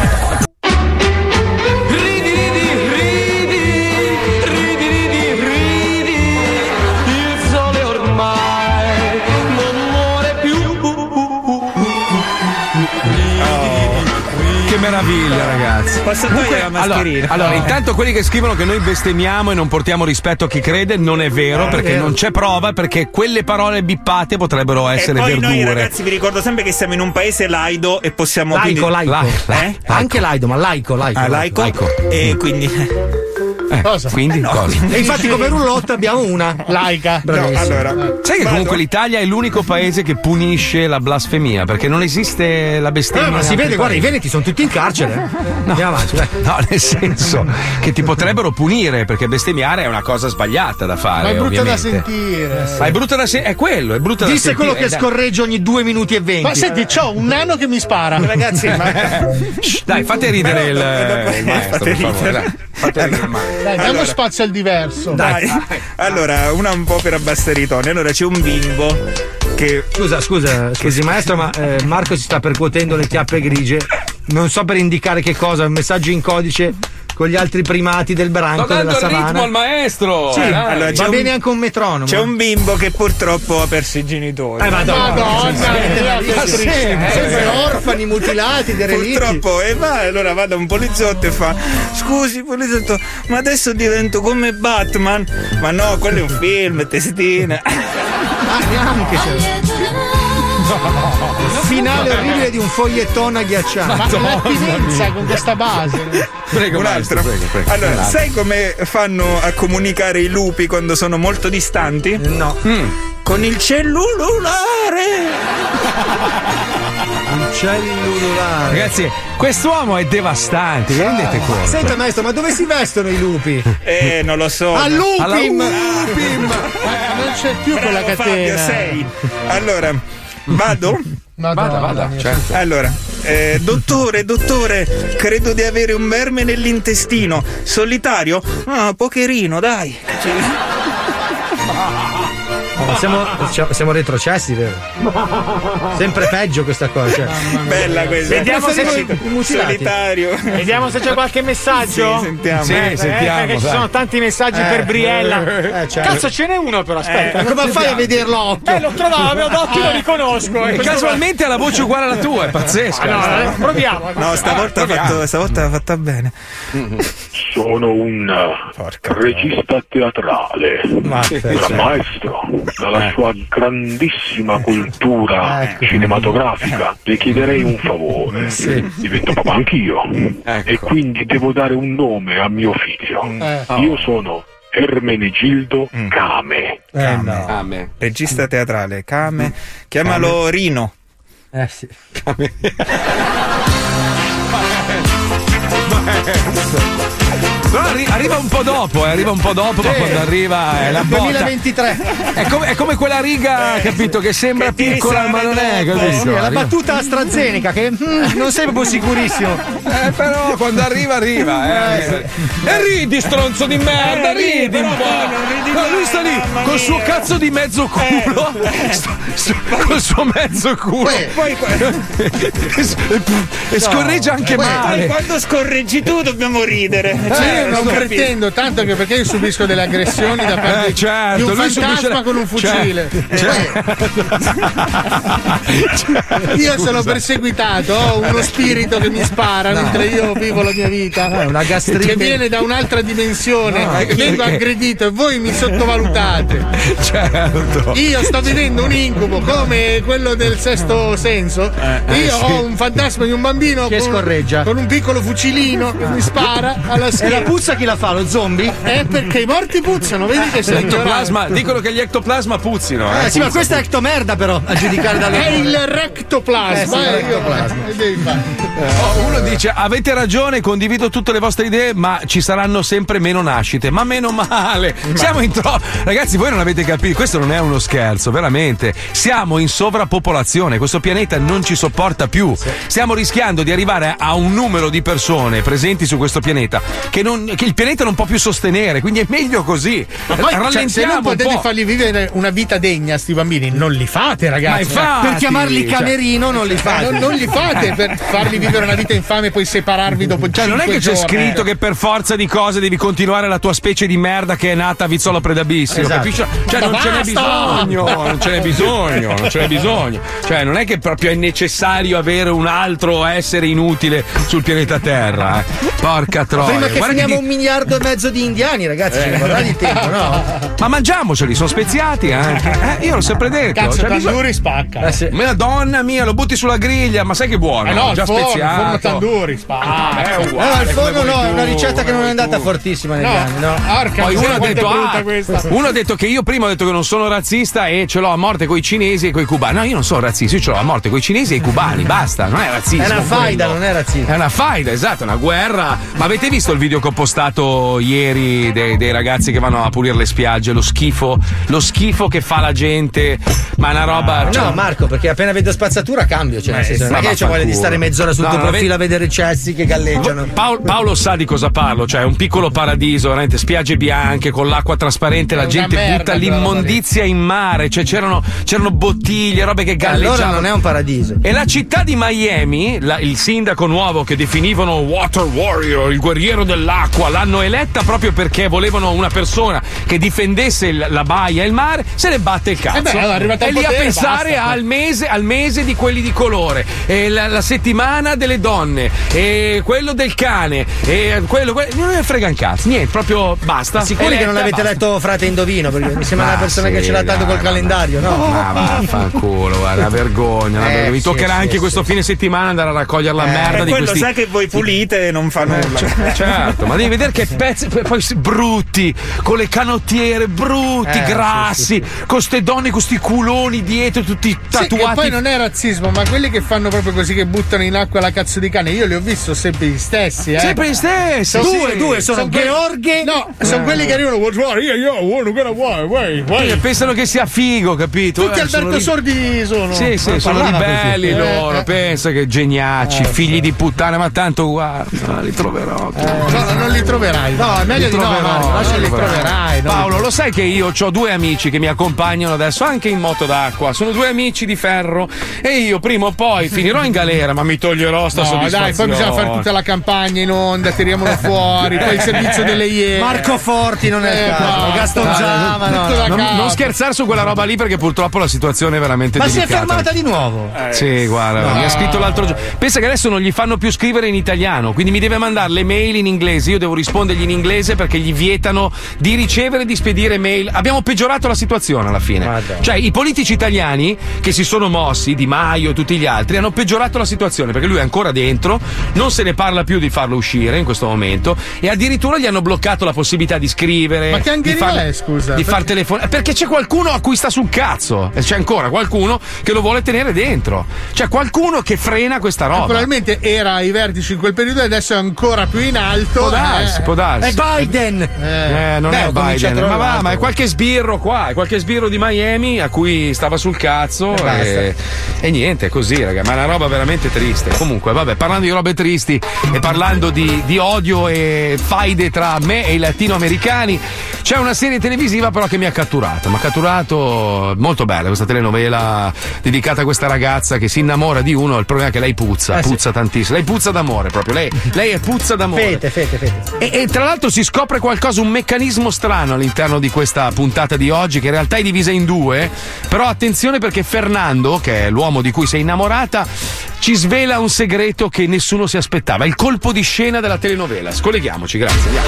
Meraviglia, ragazzi. Posso togliere la mascherina? Allora, allora, intanto quelli che scrivono che noi bestemmiamo e non portiamo rispetto a chi crede, non è vero, perché non c'è prova, perché quelle parole bippate potrebbero essere e poi verdure. noi ragazzi vi ricordo sempre che siamo in un paese laido e possiamo Laico, quindi... laico. Eh? Anche laido, ma laico, laico. Ah, laico. E quindi Eh, Quindi cosa? E infatti come roulotte abbiamo una. Laica. Bravissimo. allora Sai che vado? comunque l'Italia è l'unico paese che punisce la blasfemia, perché non esiste la bestemmia. Eh, ma si vede, guarda, i paesi. veneti sono tutti in carcere. eh. Andiamo avanti. No, nel senso che ti potrebbero punire perché bestemmiare è una cosa sbagliata da fare. Ma è brutta da sentire. Ma è brutta da sentire. È quello, è brutta da Disse sentire. quello che dai. scorreggia ogni due minuti e venti. Ma senti, c'ho un nano che mi spara. ragazzi ma... Shh, Dai, fate ridere il, il maestro, fate per favore. ridere. dai. Fate ridere il maestro. Dai, diamo Allora. spazio al diverso. Dai. Allora, una un po' per abbassare i toni. Allora c'è un bimbo che Scusa, scusa, scusi maestro, ma eh, Marco si sta percuotendo le chiappe grigie. Non so per indicare che cosa, un messaggio in codice con gli altri primati del Sto branco dando della il ritmo savana. al maestro. Sì, dai. allora, va un- bene anche un metronomo. c'è un bimbo che purtroppo ha perso i genitori. Eh, madonna, Madonna, Sempre, che triste. sempre, orfani, mutilati, derelitti. Purtroppo e va, allora va da un poliziotto e fa Scusi poliziotto, ma adesso divento come Batman Ma no, quello è un film, testina Ah, neanche c'è. Finale orribile di un foglietton Ma agghiacciato. l'attinenza con questa base. Prego, Un maestro, altro prego, prego. Allora, altro. sai come fanno a comunicare i lupi quando sono molto distanti? No. Con il cellulare Un cellulare. Ragazzi, quest'uomo è devastante, vi rendete conto? Senta maestro, ma dove si vestono i lupi? Eh, non lo so A Lupim! Alla Lupim! Eh, non c'è più quella Bravo, Fabio, catena. sei Allora, vado? Madonna Vada, vada, certo. Allora, eh, dottore, dottore, credo di avere un verme nell'intestino. Solitario? Ah, pocherino, dai. Ma siamo, siamo retrocessi, vero? Sempre peggio questa cosa. Cioè. Bella questa. Vediamo se ci-. Vediamo se c'è qualche messaggio. Sì, sentiamo. Sì, Eh, sentiamo. perché ci dai. sono tanti messaggi per Briella. Eh, certo. Cazzo, ce n'è uno però, aspetta. Come fai a vederlo occhio? Eh, l'ho trovato, avevo d'occhio, lo riconosco. E casualmente ha la voce uguale alla tua, è pazzesca. Ah, no, eh, proviamo. No, stavolta ha fatto, stavolta fatta bene. Sono un regista teatrale, Ma un maestro dalla sua grandissima cultura cinematografica. Le chiederei un favore. Divento papà anch'io e quindi devo dare un nome a mio figlio. Io sono Ermenegildo Came. Eh, no. Regista teatrale, Kame. Chiamalo Rino. Eh sì. Però arri- arriva un po' dopo, eh, arriva un po' dopo, ma quando arriva è la botta. 2023. È come, è come quella riga, capito, che sembra che ti piccola, ma non è, capito? Sì, la Arriva- battuta AstraZeneca che mm, non sei proprio sicurissimo. Eh, però quando arriva, arriva. Eh. E ridi, stronzo di merda, Eh, ridi, ridi però un poi po'. non ridi No, lui mai, sta lì mamma col suo mia. cazzo di mezzo culo. Sto- sto- col suo mezzo culo. Poi, e, e scorreggia anche poi male. quando scorreggia reggi tu, dobbiamo ridere. Ma Cioè, io non capisco. pretendo tanto che perché io subisco delle aggressioni da parte Eh, certo, di un lui fantasma subisce- con un fucile. Certo. Io sono perseguitato, ho uno spirito che mi spara No. mentre io vivo la mia vita. Una gastrite. Che viene da un'altra dimensione. No, vengo perché? aggredito e voi mi sottovalutate. Certo. Io sto vivendo un incubo come quello del sesto senso. eh, Io sì. ho un fantasma di un bambino Che con, scorreggia. con un piccolo fucilino che mi spara alla E schiena. la puzza chi la fa? Lo zombie? Eh, perché i morti puzzano, vedi che sei L'ectoplasma, dicono che gli ectoplasma puzzino. Eh, sì, ma questa è ectomerda però, a giudicare dalle È il rectoplasma. Eh sì, il eh, rectoplasma. eh. Oh, uno dice: Avete ragione, condivido tutte le vostre idee, ma ci saranno sempre meno nascite. Ma meno male. Siamo in troppo. Ragazzi, voi non avete capito. Questo non è uno scherzo, veramente. Siamo in sovrappopolazione. Questo pianeta non ci sopporta più. Stiamo rischiando di arrivare a un numero di persone presenti su questo pianeta che, non- che il pianeta non può più sostenere. Quindi è meglio così. Ma poi, cioè, se Rallentiamo non un potete po'. fargli vivere una vita degna a sti bambini, non li fate, ragazzi. Infatti, Per chiamarli cioè- camerino non li Eh, fate. non, non li fate per farli vivere una vita infame e poi separarvi dopo Cioè, non è che c'è giorni. scritto che per forza di cose devi continuare la tua specie di merda che è nata a Vizzolo Predabissimo. Esatto. Capisci? Cioè, non ce n'è bisogno, non ce n'è bisogno, non ce n'è bisogno. Cioè, non è che proprio è necessario avere un altro essere inutile sul pianeta Terra. Eh. Porca troia. Prima che Guarda finiamo di- un miliardo e mezzo di indiani, ragazzi, ne vorrà di tempo, no? Ma mangiamoceli, sono speziati anche. Eh, io l'ho sempre detto. Cazzo, Cioè, tanduri spacca. Eh, sì. Madonna mia, lo butti sulla griglia, ma sai che buono? Eh no, il già forno, il speziato. forno tanduri, spacca. Ah, è No, uguale. il forno no, è una ricetta che non è andata tu. fortissima negli No, anni, no? Porca Poi uno ha, detto, ah, questa. uno ha detto che io prima ho detto che non sono razzista e ce l'ho a morte con i cinesi e con i cubani. No, io non sono razzista, io ce l'ho a morte con i cinesi e i cubani, basta, non è razzismo. È una faida, quello. non è razzismo. È una faida, esatto, una guerra. Ma avete visto il video che ho postato ieri dei, dei ragazzi che vanno a pulire le spiagge? Lo schifo, lo schifo che fa la gente. Ma è una roba. cioè- No, Marco, perché appena vedo spazzatura cambio. Cioè, nel senso, ma che c'ho voglia di stare mezz'ora sul No, tuo no, profilo a vedere i cessi che galleggiano. Paolo, Paolo sa di cosa parlo, cioè è un piccolo paradiso, veramente spiagge bianche con l'acqua trasparente, la gente merda butta l'immondizia in mare, cioè c'erano, c'erano bottiglie, robe che galleggiavano. Allora non è un paradiso. E la città di Miami, la- il sindaco nuovo che definivano Water Warrior, il guerriero dell'acqua, l'hanno eletta proprio perché volevano una persona che difendesse il- la baia e il mare, se ne batte il cazzo. Eh beh, allora, e lì a pensare basta. al mese, al mese di quelli di colore, la, la settimana delle donne, quello del cane, quello, quello- non ne frega un cazzo, niente, proprio basta. Sicuri che non Eletta, avete basta. letto Frate Indovino? Perché mi sembra Ma una persona sì, che ce l'ha tanto col ma calendario, no? Ma vaffanculo, guarda, vergogna. Eh, vergogna. Mi sì, toccherà sì, anche sì, questo fine settimana andare a raccogliere la Eh, merda di quello questi. sa che voi pulite e non fa nulla. Eh, certo, ma devi vedere che pezzi poi brutti, con le canottiere brutti, Eh, grassi, con ste donne con sti culoni dietro, tutti Sì, tatuati. poi non è razzismo, ma quelli che fanno proprio così, che buttano in acqua la cazzo di cane, io li ho visti sono sempre gli stessi, eh. Sempre gli stessi, Sono- due, sì, due, sono quelli- Gheorghe- No, sono quelli che arrivano, "What's wrong? Io, io, wanna get away, wait, wait." E pensano che sia figo, capito? Tutti Eh, Alberto sono ri- Sordi sono. Sì, sì, sono così. loro, Eh, eh. pensa che geniacci, figli di puttana, ma tanto guarda, li troverò. No, non li troverai. No, è meglio Li di no, troverò, Marco, lascia li troverai. no? Paolo, lo sai che io ho due amici che mi accompagnano adesso anche in moto d'acqua. Sono due amici di ferro e io prima o poi finirò in galera, ma mi toglierò sta No, soddisfazione. dai, poi bisogna fare tutta la campagna in onda, tiriamolo fuori, poi il servizio delle iene. Marco Forti non è il Eh, caso, basta. Gaston Giava, no, no. Non, non scherzare su quella roba lì perché purtroppo la situazione è veramente Ma si è delicata. fermata di nuovo. Sì, guarda, mi ha scritto l'altro giorno. Pensa che adesso non gli fanno più scrivere in italiano, quindi mi deve mandare le mail in inglese. Io devo rispondergli in inglese perché gli vietano di ricevere e di spedire mail. Abbiamo peggiorato la situazione alla fine. Madonna. Cioè, i politici italiani che si sono mossi, Di Maio e tutti gli altri, hanno peggiorato la situazione perché lui è ancora dentro, non se ne parla più di farlo uscire in questo momento e addirittura gli hanno bloccato la possibilità di scrivere. Ma che di angheria far- è, scusa? Di far Perché- telefonare. Perché c'è qualcuno a cui sta sul cazzo. E c'è ancora qualcuno che lo vuole tenere dentro. C'è qualcuno che frena questa roba. Probabilmente era ai vertici in quel periodo e adesso è ancora più in alto. Può darsi, eh. può darsi. È Biden! Eh, non Beh, è Biden, ma va, ma è qualche sbirro qua, è qualche sbirro di Miami a cui stava sul cazzo E basta. e, e niente, è così, raga, ma è una roba veramente triste. Comunque, vabbè, parlando di robe tristi e parlando di, di odio e faide tra me e i latinoamericani, c'è una serie televisiva però che mi ha catturato, mi ha catturato molto bella questa telenovela dedicata a questa ragazza che si innamora di uno, il problema è che lei puzza, Eh, sì. puzza tantissimo, lei puzza d'amore proprio, lei lei, lei è puzza d'amore. Fete, fete, fete. E, e tra l'altro si scopre qualcosa, un meccanismo strano all'interno di questa puntata di oggi, che in realtà è divisa in due. Però attenzione perché Fernando, che è l'uomo di cui sei innamorata, ci svela un segreto che nessuno si aspettava. Il colpo di scena della telenovela. Scolleghiamoci, grazie. Andiamo.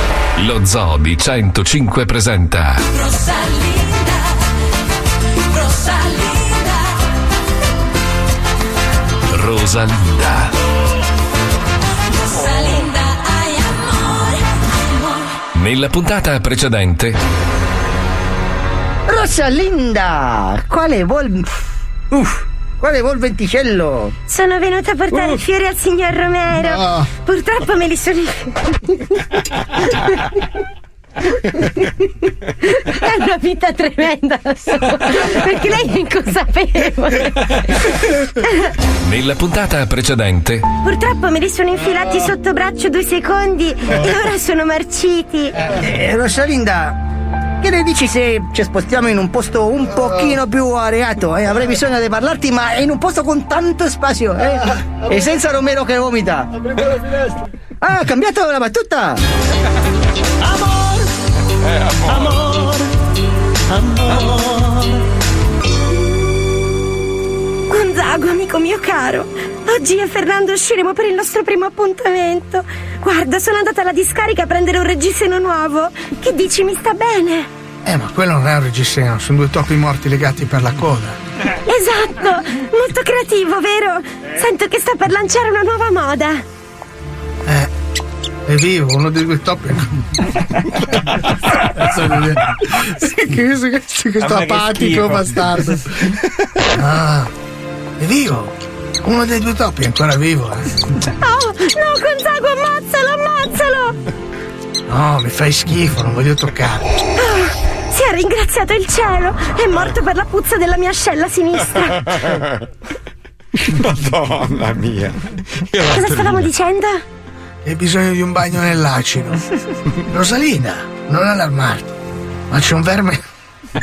Lo Zoo di 105 presenta Rosalinda, Rosalinda, Rosalinda. Rosalinda, Nella puntata precedente, Rosalinda! Quale vol... Uff, quale vol venticello? Sono venuta a portare Uh. i fiori al signor Romero. No. Purtroppo me li sono. È una vita tremenda la sua, perché lei è inconsapevole. nella puntata precedente, Purtroppo me li sono infilati sotto braccio due secondi e ora sono marciti. Eh, Rosalinda, che ne dici se ci spostiamo in un posto un pochino più areato? Eh? Avrei bisogno di parlarti, ma in un posto con tanto spazio, eh? E senza Romero che vomita. Ah, ha cambiato la battuta! Amor, amor. Gonzago, amico mio caro, oggi io e Fernando usciremo per il nostro primo appuntamento. Guarda, sono andata alla discarica a prendere un reggiseno nuovo. Che dici, mi sta bene? Eh, ma quello non è un reggiseno, sono due topi morti legati per la coda. Esatto, molto creativo, vero? Sento che sta per lanciare una nuova moda. Eh, è vivo, uno dei due topi. Sì, che questo, apatico bastardo. Ah, è vivo. Uno dei due topi è ancora vivo. eh. Oh, no, Gonzago, ammazzalo, ammazzalo! No, mi fai schifo, non voglio toccare. Ah, si è ringraziato il cielo, è morto per la puzza della mia ascella sinistra. Madonna mia. Cosa stavamo dicendo? Hai bisogno di un bagno nell'acido. Rosalina, non allarmarti. Ma c'è un verme.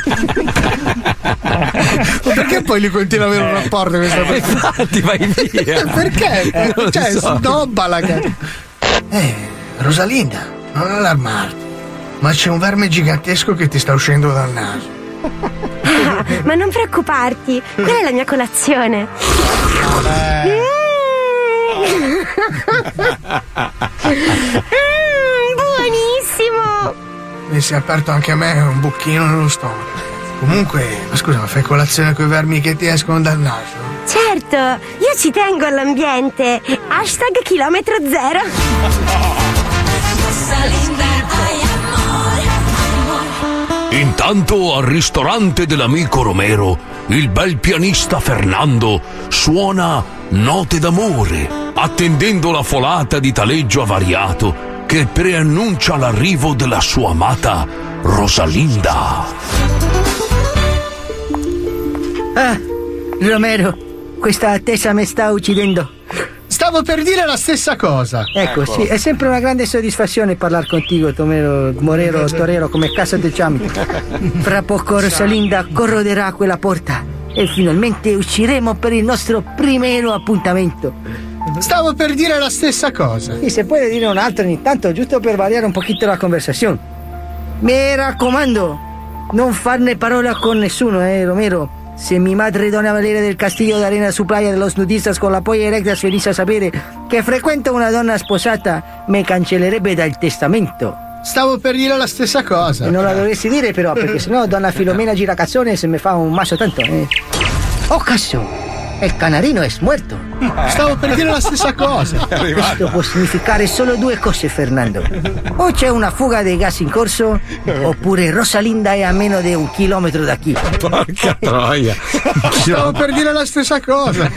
Ma perché poi lui continua ad avere un rapporto con questa persona? Infatti, vai via. Perché? Eh, non cioè, so. snobbala che. Eh, Rosalinda, non allarmarti. Ma c'è un verme gigantesco che ti sta uscendo dal naso. Ah, ma non preoccuparti, quella è la mia colazione. Mm, buonissimo! Mi si è aperto anche a me un bocchino nello stomaco. Comunque, ma scusa, ma fai colazione con i vermi che ti escono dal naso? Certo, io ci tengo all'ambiente. Hashtag chilometro zero. Intanto al ristorante dell'amico Romero, il bel pianista Fernando suona note d'amore, attendendo la folata di taleggio avariato che preannuncia l'arrivo della sua amata Rosalinda. Ah, Romero, questa attesa mi sta uccidendo. Stavo per dire la stessa cosa. Ecco, sì, è sempre una grande soddisfazione parlare contigo, Tomero, Morero, Torero, come casa del chiami. Fra poco Rosalinda corroderà quella porta e finalmente usciremo per il nostro primo appuntamento. Stavo per dire la stessa cosa. Y se puede dire un altro ogni tanto, giusto per variare un poquito la conversazione. Mi raccomando, non farne parola con nessuno, eh, Romero. Se mi madre Dona Valeria del Castillo de Arena su playa de los nudistas con la polla erecta es feliz a sapere che frequenta una donna sposata, me cancellerebbe dal testamento. Stavo per dire la stessa cosa. E non la dovresti dire però, perché sennò donna Filomena Giracazzone se mi fa un maso tanto. Eh. Oh cazzo! Il canarino è muerto. Stavo per dire la stessa cosa. Questo può significare solo due cose, Fernando. O c'è una fuga di gas in corso, oppure Rosalinda è a meno di un chilometro da qui. Porca troia. Stavo per dire la stessa cosa.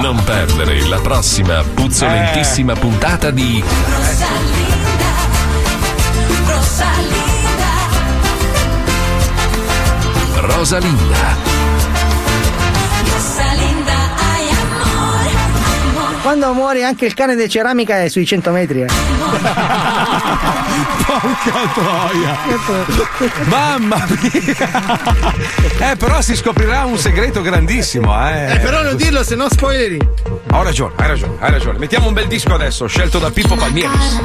non perdere la prossima puzzolentissima puntata di Rosalinda, Rosalinda. Rosalinda, Quando muore anche il cane di ceramica è sui 100 metri. eh. Porca troia! Mamma mia! Eh, però si scoprirà un segreto grandissimo, eh. Eh, però non dirlo, se no spoileri. Ho ragione, hai ragione, hai ragione. Mettiamo un bel disco adesso, scelto da Pippo Palmieris.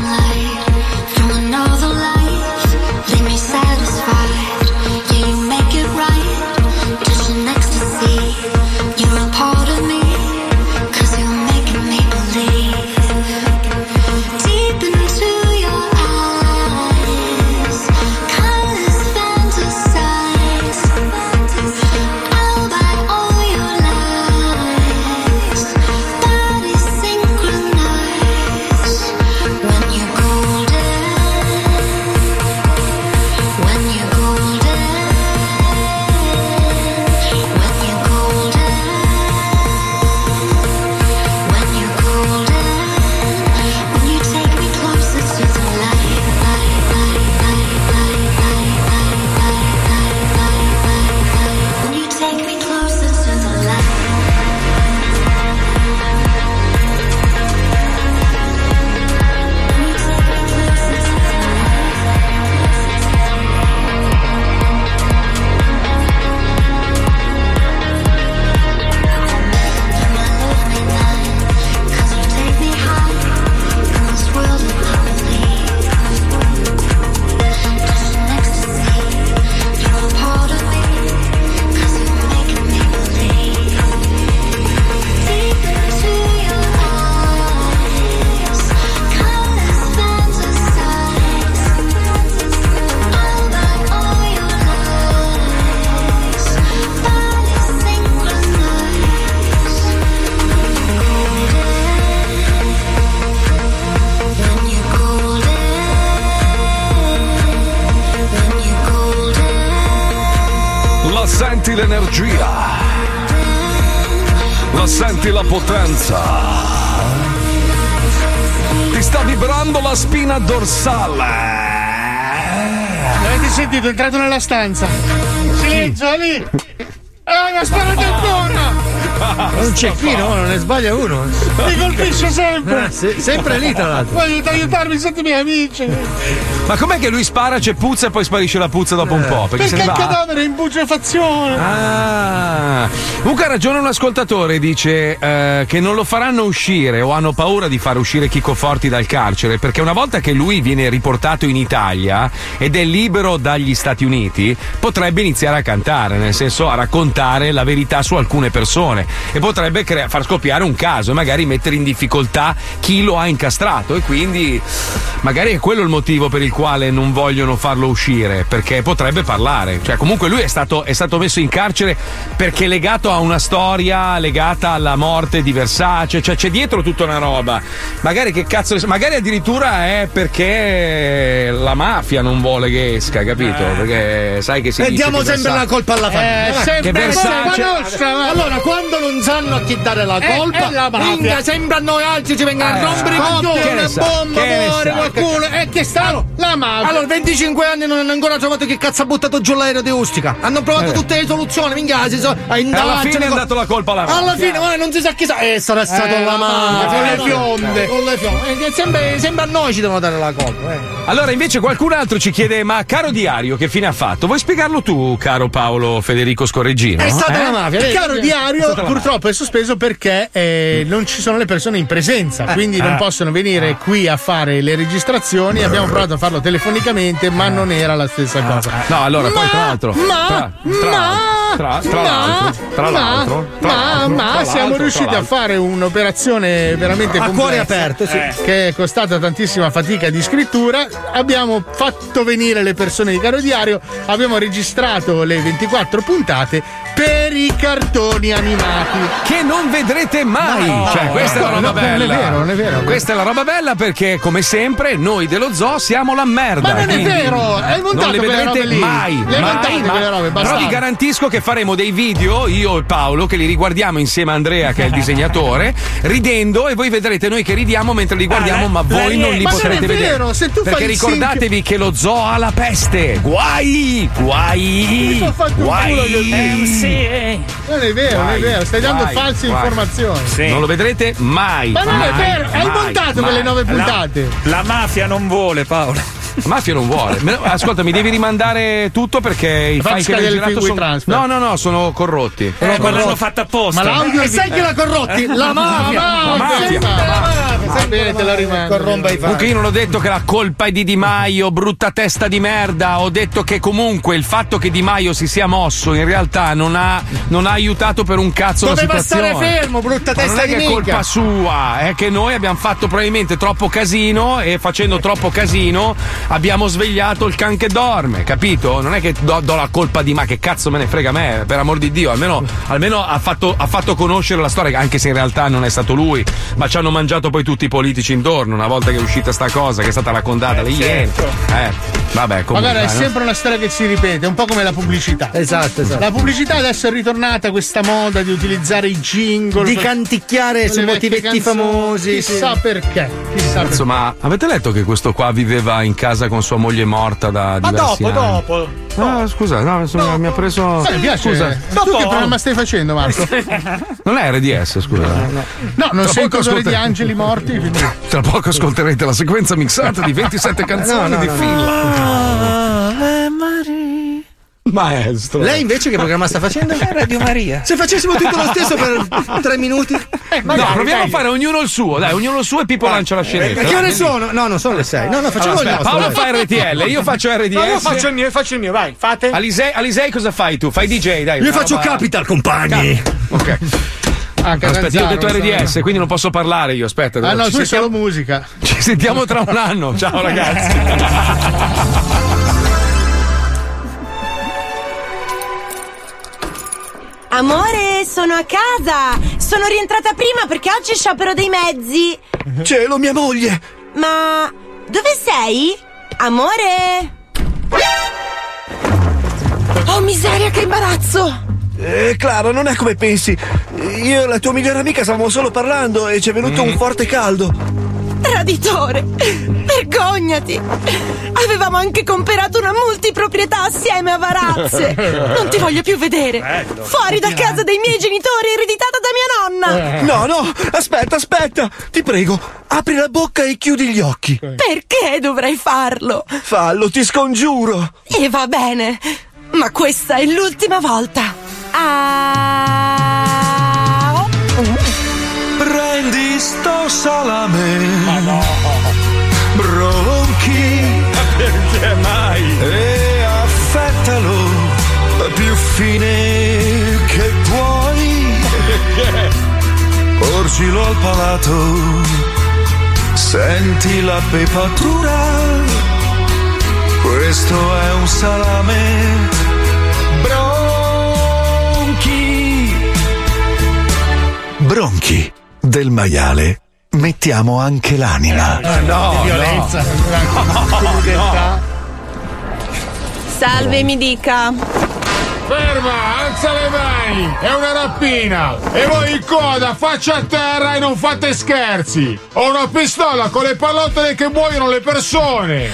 L'energia? La senti la potenza? Ti sta vibrando la spina dorsale. Avete sentito? È entrato nella stanza. Silenzio, lì! Sparate ancora! Un cecchino, non ne sbaglia uno. Mi colpisce sempre! Eh, se- sempre lì, tra l'altro. Voglio aiutarmi, siete miei amici! Ma com'è che lui spara, c'è puzza e poi sparisce la puzza dopo un po'? Perché, Perché il va. cadavere è in bucefazione! Ah, comunque ha ragione un ascoltatore, dice eh, che non lo faranno uscire o hanno paura di far uscire Chico Forti dal carcere perché una volta che lui viene riportato in Italia ed è libero dagli Stati Uniti, potrebbe iniziare a cantare, nel senso a raccontare la verità su alcune persone e potrebbe crea- far scoppiare un caso e magari mettere in difficoltà chi lo ha incastrato e quindi magari è quello il motivo per il quale non vogliono farlo uscire perché potrebbe parlare. Cioè comunque lui è stato, è stato messo in carcere perché è legato a una storia legata alla morte di Versace, cioè c'è dietro tutta una roba. Magari che cazzo magari addirittura è perché la mafia non vuole che esca, capito? Perché sai che si E dice diamo sempre Versace- la colpa alla famiglia. Eh, Guarda, sempre che Versace- colpa nostra, Allora, quando non sanno a chi dare la Eh, colpa, mafia. minchia, sempre a noi altri ci vengono Eh, a rompere i coglioni, una bomba, muore qualcuno. E che sta? La mafia. Allora, 25 anni non hanno ancora trovato che cazzo ha buttato giù l'aereo di Ustica. Hanno provato Eh. tutte le soluzioni, minchia, si so, a E indagini, alla fine è dato la colpa alla Alla mafia. fine, ma non si sa chi sa. Eh, sarà stato Eh, la mafia. le Eh, fionde. Con le fionde. Eh, sempre a noi ci devono dare la colpa. Eh. Allora, invece, qualcun altro ci chiede: Ma caro diario, che fine ha fatto? Vuoi spiegarlo tu, caro Paolo Federico Scorreggino? È stata Eh? la mafia. Caro diario purtroppo è sospeso perché eh, non ci sono le persone in presenza, Eh, quindi non possono venire qui a fare le registrazioni. Abbiamo provato a farlo telefonicamente, ma non era la stessa cosa. No, allora, poi tra l'altro. Ma, tra, tra, ma, tra, tra ma, l'altro, tra ma, l'altro, tra ma, l'altro, ma tra siamo riusciti a fare un'operazione veramente A complessa, cuore aperto, sì. eh, che è costata tantissima fatica di scrittura. Abbiamo fatto venire le persone di Caro Diario, abbiamo registrato le 24 puntate per i cartoni animati. Che non vedrete mai! No, cioè, questa è la no, roba no, bella. non è vero, non è vero. Questa è la roba bella perché, come sempre, noi dello zoo siamo la merda. Ma non è vero, hai montato Non le vedrete mai. Le mai, mai. robe, Però vi garantisco che faremo dei video, io e Paolo, che li riguardiamo insieme a Andrea, che è il disegnatore, ridendo e voi vedrete noi che ridiamo mentre li guardiamo, ma voi non li Ma non potrete è vedere. vero, se tu perché ricordatevi che lo zoo ha la peste. Guai! Guai! Guai! Eh, eh. Non è vero, non è Guai, vero, stai dando guai, false guai. informazioni. Sì. Non lo vedrete mai. Ma non è mai, vero, hai montato mai. quelle nove La, puntate. la mafia non vuole, Paolo. La mafia non vuole. Ascolta, mi devi rimandare tutto perché i file che hai girato sono... transfer. No, no, no, sono corrotti. Eh, ma l'hanno fatta apposta. Ma l'audio E sai chi l'ha corrotti? La mafia! La mafia. Bene, te la rimando. Corromba i fatti. Comunque io non ho detto che la colpa è di Di Maio, brutta testa di merda, ho detto che comunque il fatto che Di Maio si sia mosso in realtà non ha, non ha aiutato per un cazzo Doveva la situazione. stare fermo, brutta Ma testa non è di che è colpa sua, è che noi abbiamo fatto probabilmente troppo casino e facendo troppo casino abbiamo svegliato il can che dorme, capito? Non è che do, do la colpa di ma che cazzo me ne frega a me, per amor di Dio, almeno, almeno ha, fatto, ha fatto conoscere la storia, anche se in realtà non è stato lui, ma ci hanno mangiato poi tutti i politici intorno una volta che è uscita sta cosa, che è stata raccontata le iene. Eh, vabbè, Ma comunque. guarda, è no? sempre una storia che si ripete, un po' come la pubblicità. Esatto, esatto. La pubblicità adesso è ritornata questa moda di utilizzare i jingle. Di per- canticchiare su motivetti canzoni. famosi, sì. Chissà perché. Chissà Cazzo, ma avete letto che questo qua viveva in casa con sua moglie morta da Ma diversi dopo, anni? dopo. Ah, scusa, no, insomma, mi ha preso. Sai, mi piace. Scusa, Tu che programma stai facendo, Marco? non è RDS, scusa. No, non Tra sei poco autore di angeli morti. Quindi- Tra poco ascolterete la sequenza mixata di 27 canzoni No, no, di no, fila. Maestro. Lei invece che programma sta facendo? Radio Maria. Se facessimo tutto lo stesso per tre minuti. no, proviamo a fare ognuno il suo, dai, ognuno il suo e Pippo lancia la scenetta. Eh, Che ore sono? No, non sono le sei. No, no, facciamo Allora, il aspetta, nostro. Paolo dai. fa RTL, io faccio RDS. No, io faccio il mio, io faccio il mio, vai, fate. Alisei, Alisei cosa fai tu? Fai DJ, dai. Io faccio roba- Capital, compagni. Ok. Anche Aspetta, io ho detto RDS, sta- quindi non posso parlare io. Aspetta, Ah no, ci tu sentiamo- solo musica. Ci sentiamo tra un anno. Ciao ragazzi. Amore, sono a casa. Sono rientrata prima perché oggi sciopero dei mezzi. Cielo, mia moglie! Ma dove sei? Amore? Oh miseria, che imbarazzo! Eh, Clara, non è come pensi. Io e la tua migliore amica stavamo solo parlando e ci è venuto un forte caldo. Traditore! Vergognati! Avevamo anche comprato una multiproprietà assieme a Varazze! Non ti voglio più vedere! Fuori da casa dei miei genitori, ereditata da mia nonna! No, no, aspetta, aspetta. Ti prego, apri la bocca e chiudi gli occhi. Perché dovrei farlo? Fallo, ti scongiuro. E va bene, ma questa è l'ultima volta! Ah! Prendi sto salame. Bronchi. Perché mai? E affettalo più fine che puoi. Porgilo al palato. Senti la pepatura. Questo è un salame. Bronchi. Bronchi del maiale. Mettiamo anche l'anima. no, violenza. Crudeltà. Salve, mi dica. Ferma, alza le mani! È una rapina! E voi in coda, faccia a terra e non fate scherzi! Ho una pistola con le pallottole che muoiono le persone!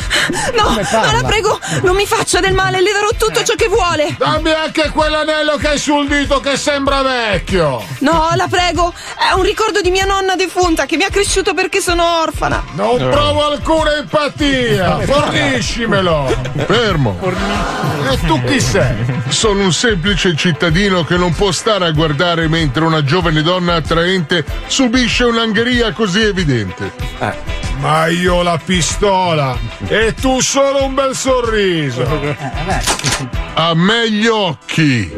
No, no, la prego, non mi faccia del male, le darò tutto ciò che vuole. Dammi anche quell'anello che hai sul dito che sembra vecchio! No, la prego, è un ricordo di mia nonna defunta che mi ha cresciuto perché sono orfana. Non provo alcuna empatia! Forniscimelo! Fermo. E tu chi sei? Sono un semplice cittadino che non può stare a guardare mentre una giovane donna attraente subisce un'angheria così evidente. Ma io ho la pistola e tu solo un bel sorriso. A me gli occhi.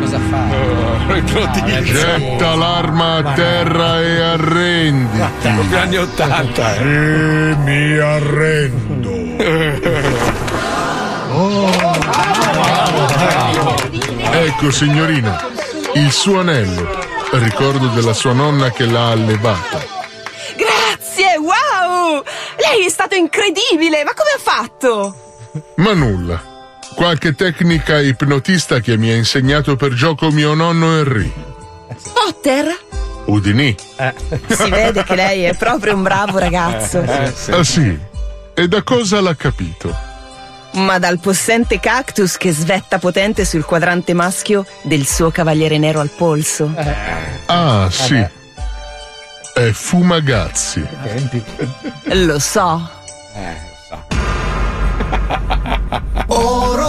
Cosa fa? Getta l'arma a terra e arrendi. Gli anni Ottanta. E mi arrendo. Ecco, signorina, il suo anello. Ricordo della sua nonna che l'ha allevata. Grazie, wow! Lei è stato incredibile, ma come ha fatto? Ma nulla. Qualche tecnica ipnotista che mi ha insegnato per gioco mio nonno Henry. Potter? Udinì. Si vede che lei è proprio un bravo ragazzo. Ah sì? E da cosa l'ha capito? Ma dal possente cactus che svetta potente sul quadrante maschio del suo cavaliere nero al polso. Ah sì. È Fumagazzi. Lo so. Orologi,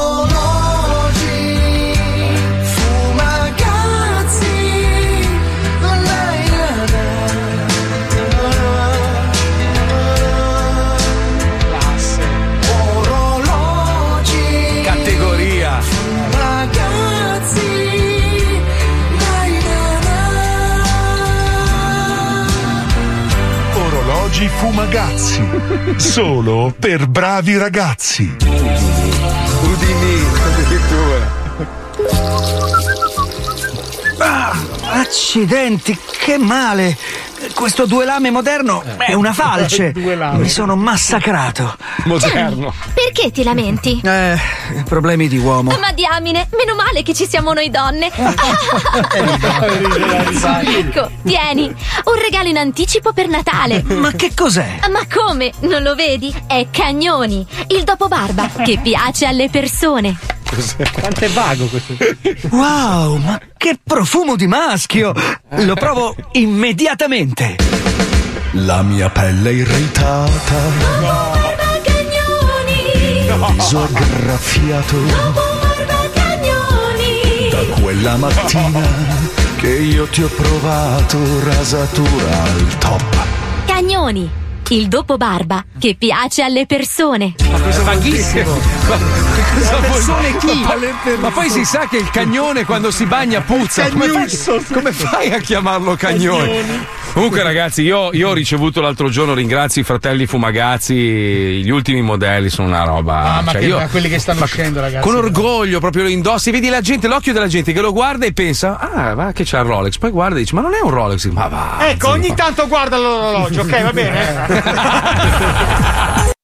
Fumagazzi. Solo per bravi ragazzi. Udini, addirittura. Ah, accidenti, che male! Questo due lame moderno è una falce. Due lame. Mi sono massacrato. Moderno. Perché ti lamenti? Eh, problemi di uomo. Ma diamine, meno male che ci siamo noi donne. ecco, tieni, un regalo in anticipo per Natale. Ma che cos'è? Ma come? Non lo vedi? È Cagnoni, il dopo barba che piace alle persone. Quanto è vago questo. Wow, ma che profumo di maschio! Lo provo immediatamente. La mia pelle è irritata. Viso aggraffiato. Da quella mattina che io ti ho provato rasatura al top. Cagnoni, il dopo barba che piace alle persone. Ma cosa vaghissimo. Ma, cosa persone chi? Ma, poi- ma poi si sa che il cagnone quando si bagna puzza. Come fai, come fai a chiamarlo cagnone? Comunque, ragazzi, io, io ho ricevuto l'altro giorno, ringrazio i fratelli Fumagazzi. Gli ultimi modelli sono una roba. Ah, ma, cioè, che, io- ma quelli che stanno uscendo, ragazzi. con orgoglio proprio lo indossi, vedi la gente, l'occhio della gente che lo guarda e pensa, ah, va che c'ha il Rolex. Poi guarda e dice, ma non è un Rolex, ma va. Ecco, ogni tanto guarda l'orologio, ok, va bene?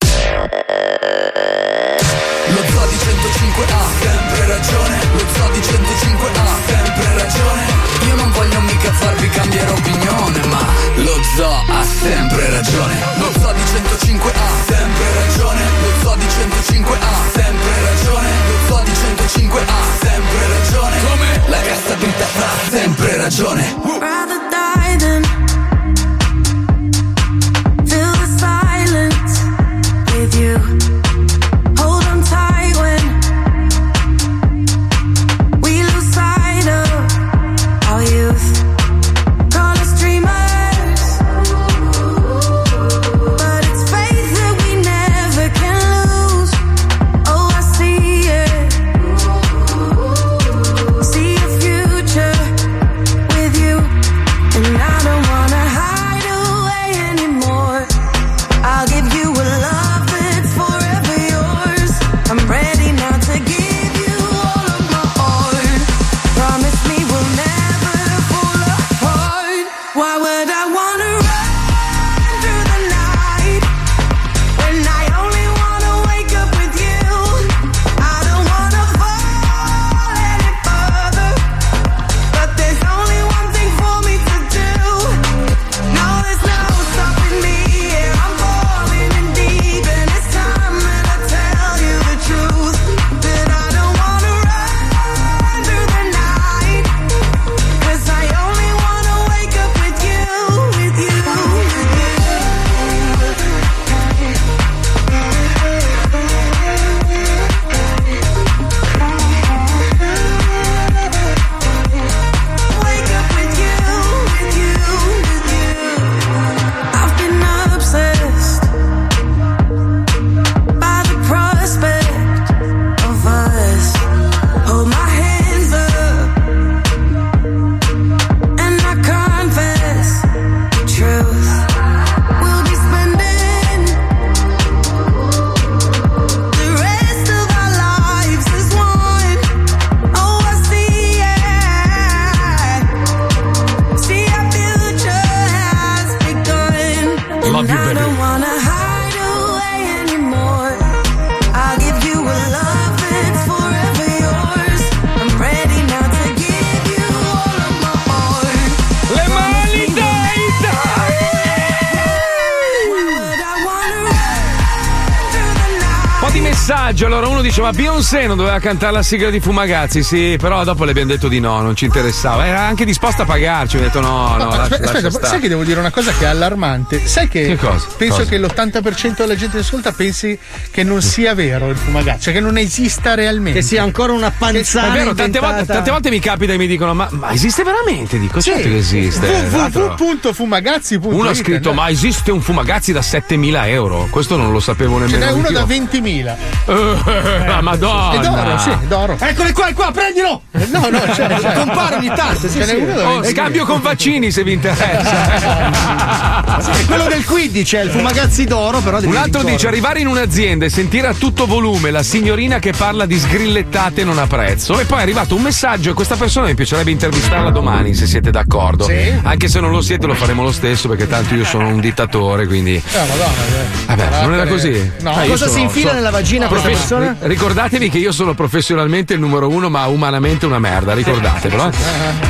Lo Zodi 105 ha sempre ragione Lo Zodi 105 ha sempre ragione Io non voglio mica farvi cambiare opinione Zo ha sempre ragione. Lo Zodi 105 ha sempre ragione. Lo Zodi 105 ha sempre ragione. Lo Zodi 105 ha sempre ragione. Come? La cassa dritta ha sempre ragione. Rather messaggi. Allora uno dice: Ma Beyoncé non doveva cantare la sigla di Fumagazzi? Sì, però dopo le abbiamo detto di no, non ci interessava. Era anche disposta a pagarci. Ha detto: No, no, lascia- aspetta, lascia aspetta, stare. sai che devo dire una cosa che è allarmante? Sai che, Che cosa? penso Cosa? che l'80% della gente che ascolta pensi che non sia vero il fumagazzi, cioè che non esista realmente. Che sia ancora una panzana È vero, tante volte, tante volte mi capita e mi dicono: Ma, ma esiste veramente? Dico: Sì. certo che esiste. Www.fumagazzi.it Uno ha scritto: Ma esiste un Fumagazzi da 7000 euro? Questo non lo sapevo Ce nemmeno. n'è uno da 20.000. Eh, la Madonna. È d'oro, sì, è d'oro. Eccole qua, è qua, prendilo! No, no, c'è, c'è. Compare ogni tanto, sì, sì. Oh, 20.000. scambio con vaccini se vi interessa. Sì, quello del Quidditch è il fumagazzi d'oro, però Un altro dice arrivare in un'azienda e sentire a tutto volume la signorina che parla di sgrillettate non ha prezzo. E poi è arrivato un messaggio e questa persona mi piacerebbe intervistarla domani se siete d'accordo. Sì. Anche se non lo siete lo faremo lo stesso perché tanto io sono un dittatore, quindi... Eh, madonna, eh. Vabbè, non era così. No. Ah, Cosa sono- si infila sono- nella vagina questa Profes- persona? ri- Ricordatevi che io sono professionalmente il numero uno, ma umanamente una merda, ricordatevelo. eh.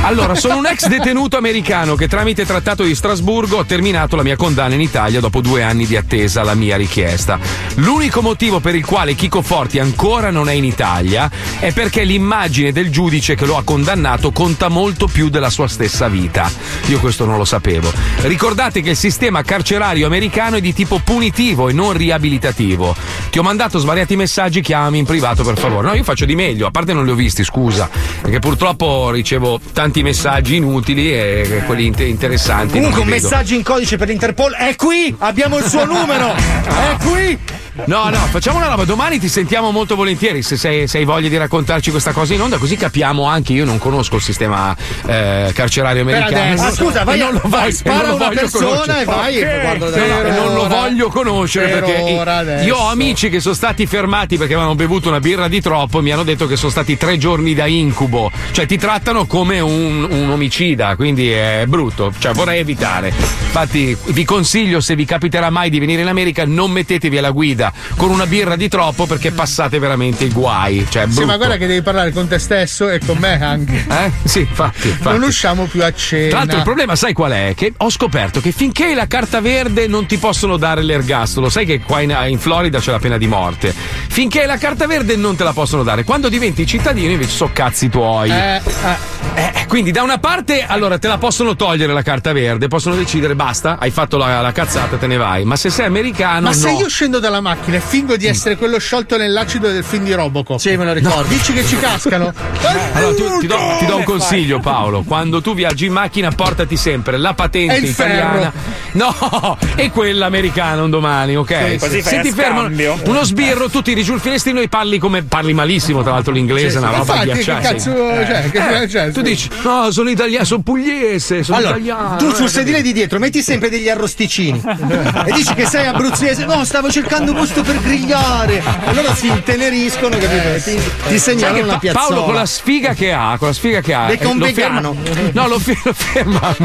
Allora, sono un ex detenuto americano che tramite trattato di Strasburgo ho terminato la mia condanna in Italia dopo due anni di attesa alla mia richiesta. L'unico motivo per il quale Chico Forti ancora non è in Italia è perché l'immagine del giudice che lo ha condannato conta molto più della sua stessa vita. Io questo non lo sapevo. Ricordate che il sistema carcerario americano è di tipo punitivo e non riabilitativo. Ti ho mandato svariati messaggi, chiamami in privato per favore. No, io faccio di meglio, a parte non li ho visti, scusa, perché purtroppo ricevo tanti messaggi inutili e quelli inte- interessanti. Comunque un vedo. messaggio in codice per l'Interpol è qui! Abbiamo il suo numero! È qui! No, no, facciamo una roba. Domani ti sentiamo molto volentieri se, sei- se hai voglia di raccontarci questa cosa in onda, così capiamo anche. Io non conosco il sistema eh, carcerario americano. adesso. Ah, scusa, vai non lo vai, spara non una persona e vai Ok. guarda da No, no, là. e non lo voglio conoscere per perché io ho amici che sono stati fermati perché avevano bevuto una birra di troppo e mi hanno detto che sono stati tre giorni da incubo. Cioè, ti trattano come un, un omicida, quindi è brutto. Cioè, vorrei evitare. Infatti, vi consiglio, se vi capiterà mai di venire in America, non mettetevi alla guida con una birra di troppo perché passate veramente i guai. Cioè, Sì, ma guarda che devi parlare con te stesso e con me anche. Eh? Sì, infatti, infatti. Non usciamo più a cena. Tra l'altro il problema sai qual è? Che ho scoperto che finché hai la carta verde non ti possono dare l'ergastolo. Sai che qua in, in Florida c'è la pena di morte. Finché hai la carta verde non te la possono dare. Quando diventi cittadino invece so cazzi tuoi. Eh, Eh, quindi da una parte allora te la possono togliere la carta verde, possono decidere basta, hai fatto la, la cazzata, te ne vai. Ma se sei americano Ma se no. io scendo dalla macchina e fingo di essere quello sciolto nell'acido del film di Robocop. Sì, me lo ricordo. Dici che ci cascano? Allora, tu- ti, do, ti do un consiglio, Paolo. Quando tu viaggi in macchina, portati sempre la patente il italiana. No, e quella americana un domani, ok? Sì, Se ti fermano scambio. uno sbirro, tu tiri giù il finestrino e parli come parli malissimo, tra l'altro l'inglese, Sì, è una roba Infatti, che ghiacciata. cazzo, cioè, che- cioè, tu. Dici, no, sono italiano, sono pugliese, sono Allora, italiano. tu sul eh, sedile di dietro metti sempre degli arrosticini e dici che sei abruzzese. No, stavo cercando posto per grigliare. Allora si inteneriscono, capito? E Ti, ti segnalano che la Pa- piazzola. Paolo con la sfiga che ha, con la sfiga che ha. Becca un vegano. ferma- No, lo, fi- lo ferma.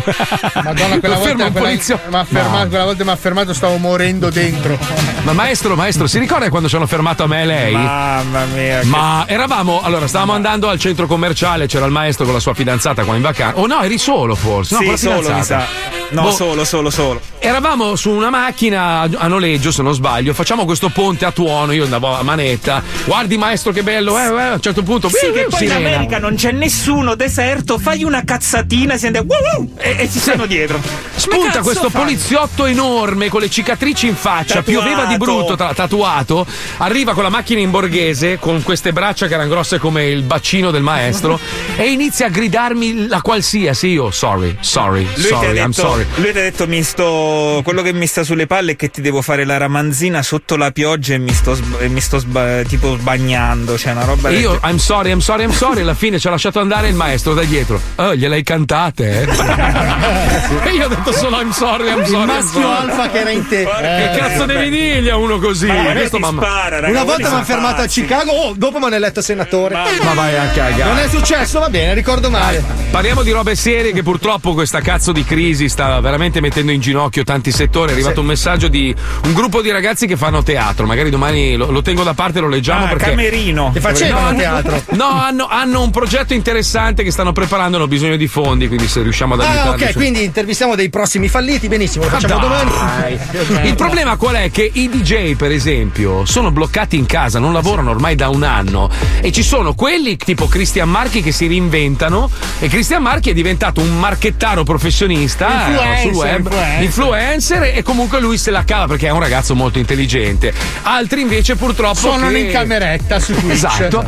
Madonna, quella lo ferma volta, un quella, m'ha fermato, No. quella volta mi ha fermato, stavo morendo dentro. Ma maestro, maestro, si ricorda quando ci hanno fermato a me e lei? Mamma mia. che- Ma eravamo, allora, stavamo andando al centro commerciale, c'era il maestro con la sua fidanzata qua in vacanza. Oh no, eri solo forse? No, sì, solo mi sa. No, Boh, solo, solo, solo. Eravamo su una macchina a noleggio, se non sbaglio, facciamo questo ponte a tuono, io andavo a manetta. Guardi maestro che bello, eh, eh, a un certo punto. Sì, che poi in. America non c'è nessuno, deserto, fai una cazzatina, si sente "Woo, woo", e, e si stanno dietro. Come Spunta questo fai? poliziotto enorme con le cicatrici in faccia, Tatuato. pioveva di brutto, tra- tatuato. Arriva con la macchina in borghese, con queste braccia che erano grosse come il bacino del maestro, e inizia a gridarmi la qualsiasi. Io, sorry, sorry, Lui sorry, ti ha I'm detto, sorry. lui ti ha detto mi sto. Quello che mi sta sulle palle è che ti devo fare la ramanzina sotto la pioggia e mi sto, e mi sto sba- tipo sbagnando. Cioè, una roba del io, genere. I'm sorry, I'm sorry, I'm sorry. Alla fine ci ha lasciato andare il maestro da dietro. Oh, gliel'hai cantate, eh? e io ho detto solo I'm sorry, I'm Il sorry. I'm maschio sorry. alfa che era in te. Che cazzo devi dirgli a uno così? Ma Questo mamma- spara, raga, Una volta mi hanno fermato a. Chicago, oh, dopo mi hanno eletto senatore. Ma vai a cagare. Non è successo, va bene, ricordo meno male. Parliamo di robe serie che purtroppo questa cazzo di crisi sta veramente mettendo in ginocchio tanti settori. È arrivato Sì. un messaggio di un gruppo di ragazzi che fanno teatro. Magari domani lo, lo tengo da parte e lo leggiamo Ah, perché. Camerino. Che facevano No, teatro. No, hanno, hanno un progetto interessante che stanno preparando, hanno bisogno di fondi, quindi se riusciamo ad Ah, aiutarli. ok, su- quindi intervistiamo dei prossimi falliti, benissimo, lo facciamo dai. domani. Il problema qual è? Che i DJ, per esempio, sono bloccati in casa, non lavorano ormai da un anno. E ci sono quelli tipo Cristian Marchi che si reinventano. E Cristian Marchi è diventato un marchettaro professionista eh, Influencer, sul web, influencer. influencer, e comunque lui se la cava perché è un ragazzo molto intelligente. Altri invece purtroppo. Sono che- in cameretta su Twitch. Esatto.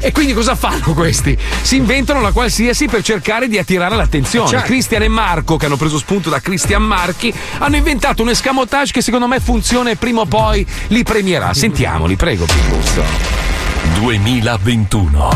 E quindi cosa fanno questi? Si inventano la qualsiasi per cercare di attirare l'attenzione. Certo. Cristian e Marco, che hanno preso spunto da Cristian Marchi, hanno inventato un escamotage che secondo me funziona e prima o poi li premierà. Sentiamoli, prego, Pimbusto. 2021.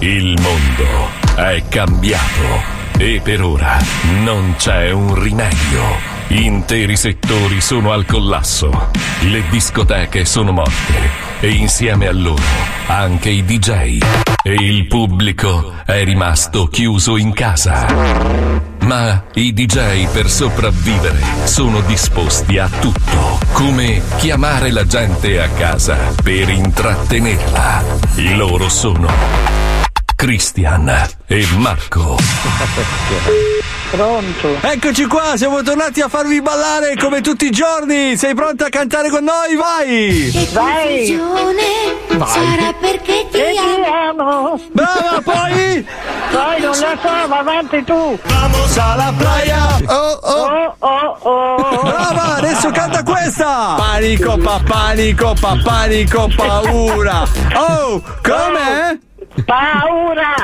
Il mondo è cambiato e per ora non c'è un rimedio. Interi settori sono al collasso, le discoteche sono morte e insieme a loro anche i DJ e il pubblico è rimasto chiuso in casa. Ma i DJ per sopravvivere sono disposti a tutto, come chiamare la gente a casa per intrattenerla. Loro sono Christian e Marco. Pronto? Eccoci qua, siamo tornati a farvi ballare come tutti i giorni. Sei pronta a cantare con noi? Vai! Vai! Vai. Sarà perché ti amo. Brava, poi? Poi non lo so, va avanti tu. Vamos alla playa! Oh oh oh oh. Brava, adesso canta questa! Panico, pa panico, pa panico, paura! Oh, com'è? Paura!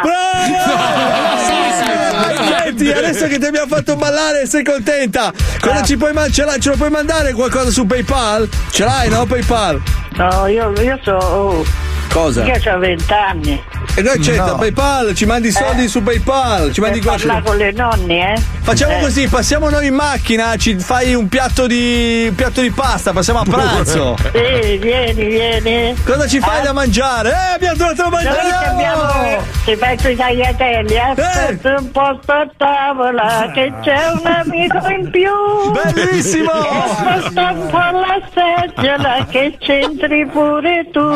Senti, adesso che ti abbiamo fatto ballare, sei contenta? Cosa ci puoi man- ce, l'hai- ce lo puoi mandare qualcosa su PayPal? Ce l'hai, no? PayPal? No, io, io so. oh, Cosa? Io ho vent'anni. E noi c'è No. PayPal, ci mandi i soldi Eh. su PayPal, ci mandi i groci. parlare con le nonne, eh? Facciamo Eh. così, passiamo noi in macchina, ci fai un piatto di un piatto di pasta, passiamo a pranzo. Sì, vieni, vieni. Cosa ci fai da mangiare? Eh, abbiamo trovato da mangiare! Noi abbiamo, ti metto i tagliatelli, aspetta un posto a tavola che c'è un amico in più. Bellissimo! Sposta un po' la seggiola che c'entri pure tu.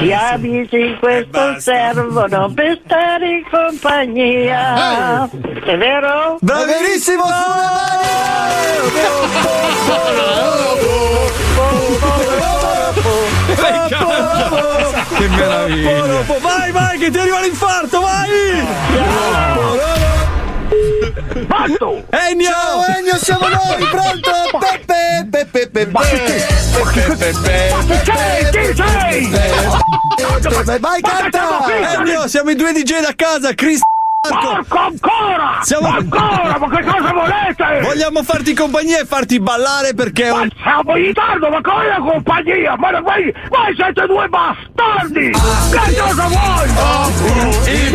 Gli amici in questo servono per stare in compagnia. È vero? Bravissimo! Che meraviglia! Vai, vai, che ti arriva l'infarto, vai! Fatto! Ennio! Ciao Ennio, siamo noi, pronto? Peppe, Peppe, Peppe. Chi sei? Vai, canta! Ennio, siamo i due DJ da casa, Cristo. Porco ancora! Siamo... Ancora, ma che cosa volete? Vogliamo farti compagnia e farti ballare perché è Ma un... siamo in ritardo, ma è la compagnia? Ma voi, voi siete due bastardi! Che cosa vuoi? Y,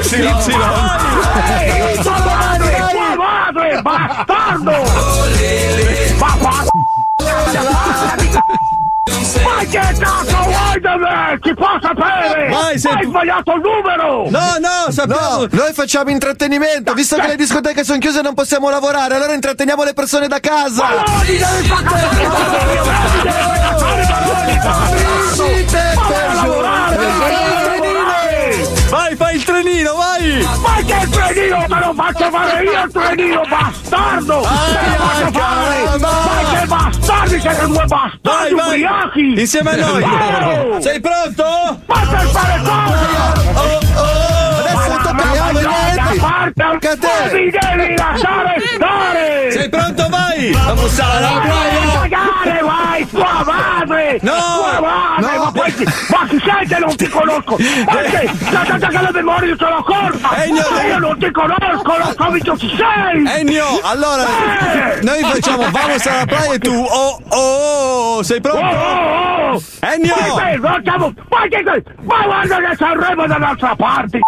Ehi, tua madre, tua madre, bastardo! Ma. Ma che cazzo vuoi da me? Chi può sapere? Vai, sei- Hai sbagliato il numero! No, no, sappiamo... No, noi facciamo intrattenimento, visto che le discoteche sono chiuse e non possiamo lavorare, allora intratteniamo le persone da casa. Baloni, devi Vai, trenino, vai! Ma che trenino me lo faccio fare io il trenino, bastardo! Me lo faccio fare! Ma che bastardi siete due bastardi Vai, vai! ubriachi! Insieme a noi! Oh! Sei pronto? Ma per fare cosa? Oh, oh! Adesso tocca a vai Netti. parte, mi devi lasciare stare! Sei pronto, vai! Vamos alla Vai a playa! cagare, vai, tua madre! No! Tua madre! No! Ma, poi, ma chi sei che non ti conosco? Ma che? Da, da, che la memoria io sono corta! Ennio, Ma io non ti conosco, non so mica chi sei! Ennio, allora Eh! noi facciamo vamos alla playa e tu oh oh, oh sei Oh, pronto? oh, oh! Ennio! Ma che- ma siamo- ma che ma guarda che Sanremo dall'altra parte!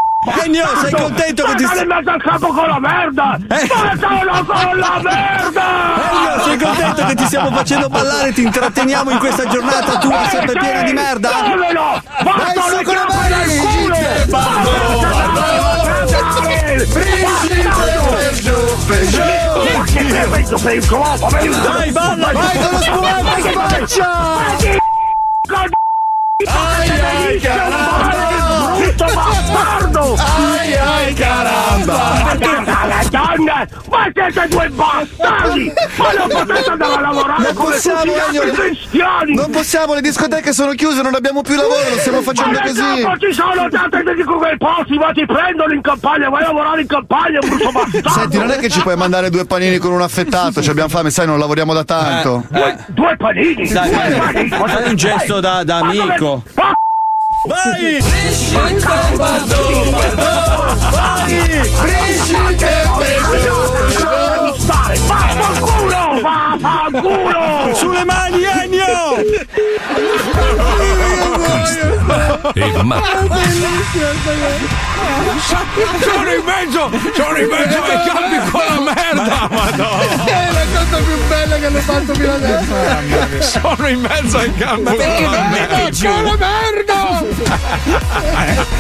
Ennio, sei contento che ti- Ma in mezzo al campo con la merda! Eh. Ma con la merda! Ennio, sei contento che ti stiamo facendo ballare, ti intratteniamo in questa giornata tua Eh, sempre sì, piena di merda? Su le con chiappe mani, nel culo! Dai, balla! Vai con lo spumante, spaccia! Ai ai caramba! Brutto bastardo! Ai ai caramba! La donna! Ma siete due bastardi! Ma non potete andare a lavorare Non come possiamo, tutti gli altri cristiani! Non possiamo, le discoteche sono chiuse, non abbiamo più lavoro, lo stiamo facendo Ma così. dopo ci sono tante di quei posti, ma ti prendono in campagna, vai a lavorare in campagna, brutto bastardo! Senti, non è che ci puoi mandare due panini con un affettato, ci abbiamo fame, sai, non lavoriamo da tanto. Due panini! Dai, due dai, panini! fai un gesto da, da amico. Vai! Lasciami stare! Vaffanculo! Vaffanculo! Sulle mani, Ennio! E ma Sono in mezzo! Sono in mezzo ai campi con la merda! Madonna! È la cosa più bella che hanno fatto fino adesso. Sono in mezzo ai campi con la merda! giù? la merda!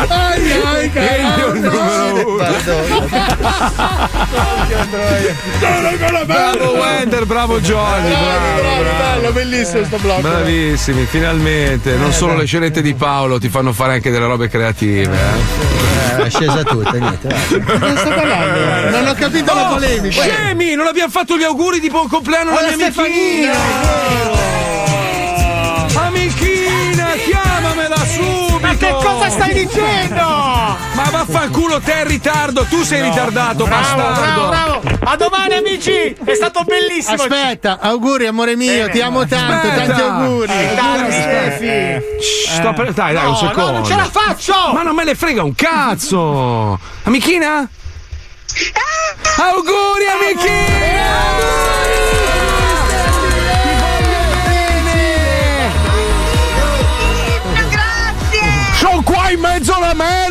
Ai ai con la Bravo Wender, bravo Johnny! Bravo, bravo. Bello, bellissimo sto blocco. Bravissimi, finalmente. Non solo le scenette di Paolo ti fanno fare anche delle robe creative. Eh. è scesa tutta, niente. Non sto parlando. Non ho capito la Oh, polemica. Scemi, non abbiamo fatto gli auguri di buon compleanno alla Alla mia amichina! Amichina, chiamamela subito! Ma che cosa stai dicendo? Vaffanculo te in ritardo, tu sei ritardato, Bravo, bastardo! bravo, bravo. A domani amici, è stato bellissimo. Aspetta, auguri amore mio, Bene. ti amo tanto, Aspetta. tanti auguri. Eh. Shh, per- Dai, dai, No, un no, secondo. non ce la faccio! Ma non me ne frega un cazzo! Amichina? Auguri, amichina! Sono qua in mezzo alla merda,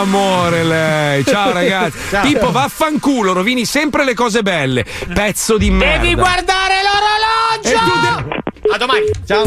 Amore lei, ciao ragazzi. Ciao. Pippo, vaffanculo, rovini sempre le cose belle. Pezzo di merda. Devi guardare l'orologio! A domani. Ciao.